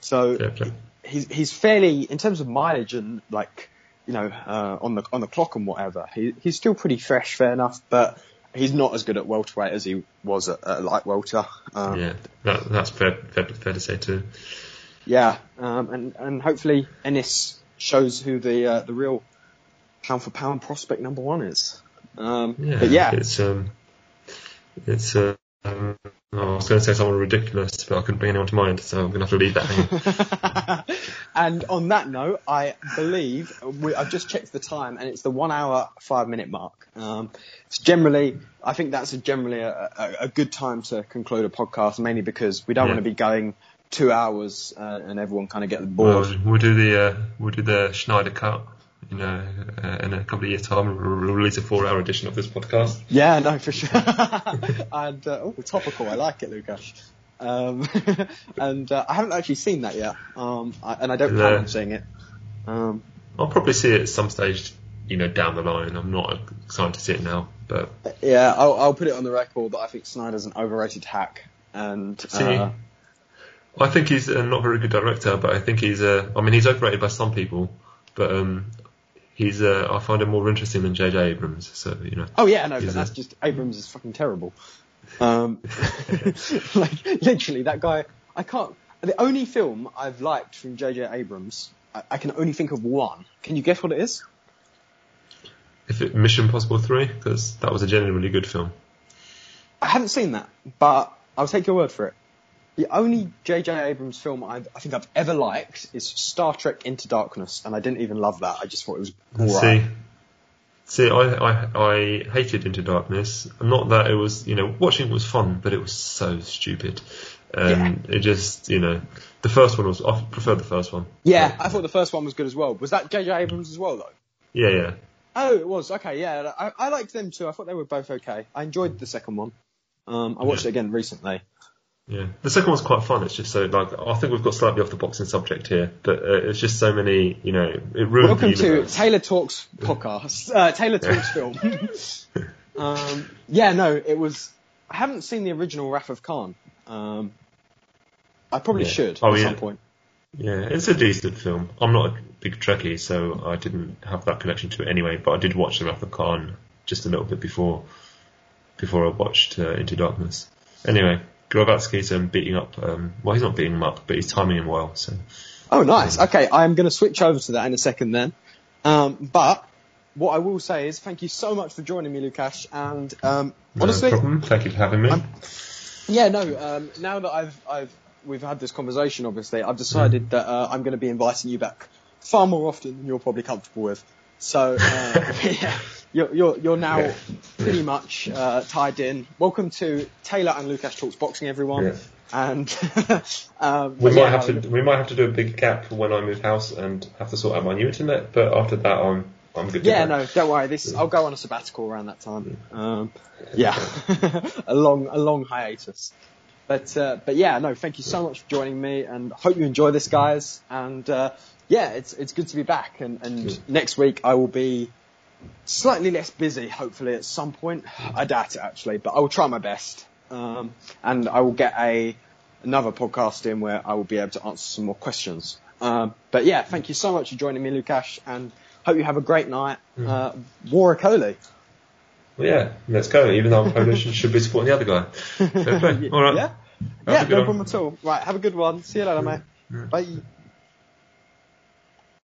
so Fair play. he's he's fairly in terms of mileage and like you know uh, on the on the clock and whatever. He he's still pretty fresh, fair enough, but he's not as good at welterweight as he was at, at light welter. Um, Yeah, that, that's fair, fair fair to say too. Yeah, um, and and hopefully Ennis shows who the uh, the real pound for pound prospect number one is. Um, Yeah, but yeah, it's um, it's uh, um, I was going to say someone ridiculous, but I couldn't bring anyone to mind, so I'm going to have to leave that hanging. and on that note, I believe we, I've just checked the time, and it's the one hour five minute mark. Um, it's generally, I think that's a generally a, a, a good time to conclude a podcast, mainly because we don't Yeah. want to be going two hours uh, and everyone kind of get bored. Well, we'll do the uh, we'll do the Snyder cut. You know, uh, in a couple of years' time, we'll release a four-hour edition of this podcast. Yeah, no, for sure. and uh, oh, topical. I like it, Lucas. Um, and uh, I haven't actually seen that yet, um, I, and I don't plan on seeing it. Um, I'll probably see it at some stage, you know, down the line. I'm not excited to see it now, but yeah, I'll, I'll put it on the record that I think Snyder's an overrated hack. And uh, I think he's a not very good director, but I think he's uh, I mean, he's overrated by some people, but um, he's uh, I find him more interesting than J.J. Abrams. So you know, oh yeah, no, but a- that's just Abrams is fucking terrible. Um, like literally, that guy. I can't. The only film I've liked from J.J. Abrams, I, I can only think of one. Can you guess what it is? if it, Mission Impossible three, because that was a genuinely good film. I haven't seen that, but I'll take your word for it. The only J.J. Abrams film I've, I think I've ever liked is Star Trek Into Darkness, and I didn't even love that. I just thought it was alright. See, see, I, I I hated Into Darkness. Not that it was, you know, watching it was fun, but it was so stupid. Um, It just, you know, the first one was. I preferred the first one. Yeah, I thought the first one was good as well. Was that J.J. Abrams as well, though? Yeah, yeah. Oh, it was. Okay, yeah. I, I liked them too. I thought they were both okay. I enjoyed the second one. Um, I watched Yeah. it again recently. Yeah, the second one's quite fun. It's just so like I think we've got slightly off the boxing subject here, but uh, it's just so many, you know, it ruined Welcome to. Taylor Talks podcast. Uh, Taylor Talks film. um, yeah, no, it was. I haven't seen the original Wrath of Khan. Um, I probably Yeah. should Oh, at yeah. some point. Yeah, it's a decent film. I'm not a big Trekkie, so I didn't have that connection to it anyway. But I did watch The Wrath of Khan just a little bit before before I watched uh, Into Darkness. Anyway, Glowacki's um, beating up. Um, well, he's not beating him up, but he's timing him well. So Oh, nice. Okay, I'm going to switch over to that in a second then. Um, but what I will say is thank you so much for joining me, Lukasz. And um, honestly, no problem. Thank you for having me. I'm- Yeah, no. Um, now that I've I've we've had this conversation, obviously, I've decided that uh, I'm going to be inviting you back far more often than you're probably comfortable with. So uh, yeah, you're you're you're now Yeah. pretty much uh, tied in. Welcome to Taylor and Lucas talks boxing, everyone. Yeah. And um, We might yeah, have to we might have to do a big gap when I move house and have to sort out my new internet. But after that, I'm I'm good. Yeah, go. no, don't worry. This I'll go on a sabbatical around that time. Um, yeah, a long a long hiatus. But uh, but yeah, no, thank you so much for joining me, and hope you enjoy this, guys. And uh, yeah, it's it's good to be back. And and next week I will be slightly less busy, hopefully at some point. I doubt it actually, but I will try my best. Um, and I will get a another podcast in where I will be able to answer some more questions. Um, but yeah, thank you so much for joining me, Lukasz, and hope you have a great night. Uh, War Okoli. Well, yeah, let's go. Even though I'm Polish and should be supporting the other guy. All right. Yeah? Yeah, no problem at all. Right, have a good one. See you later, mate. Bye.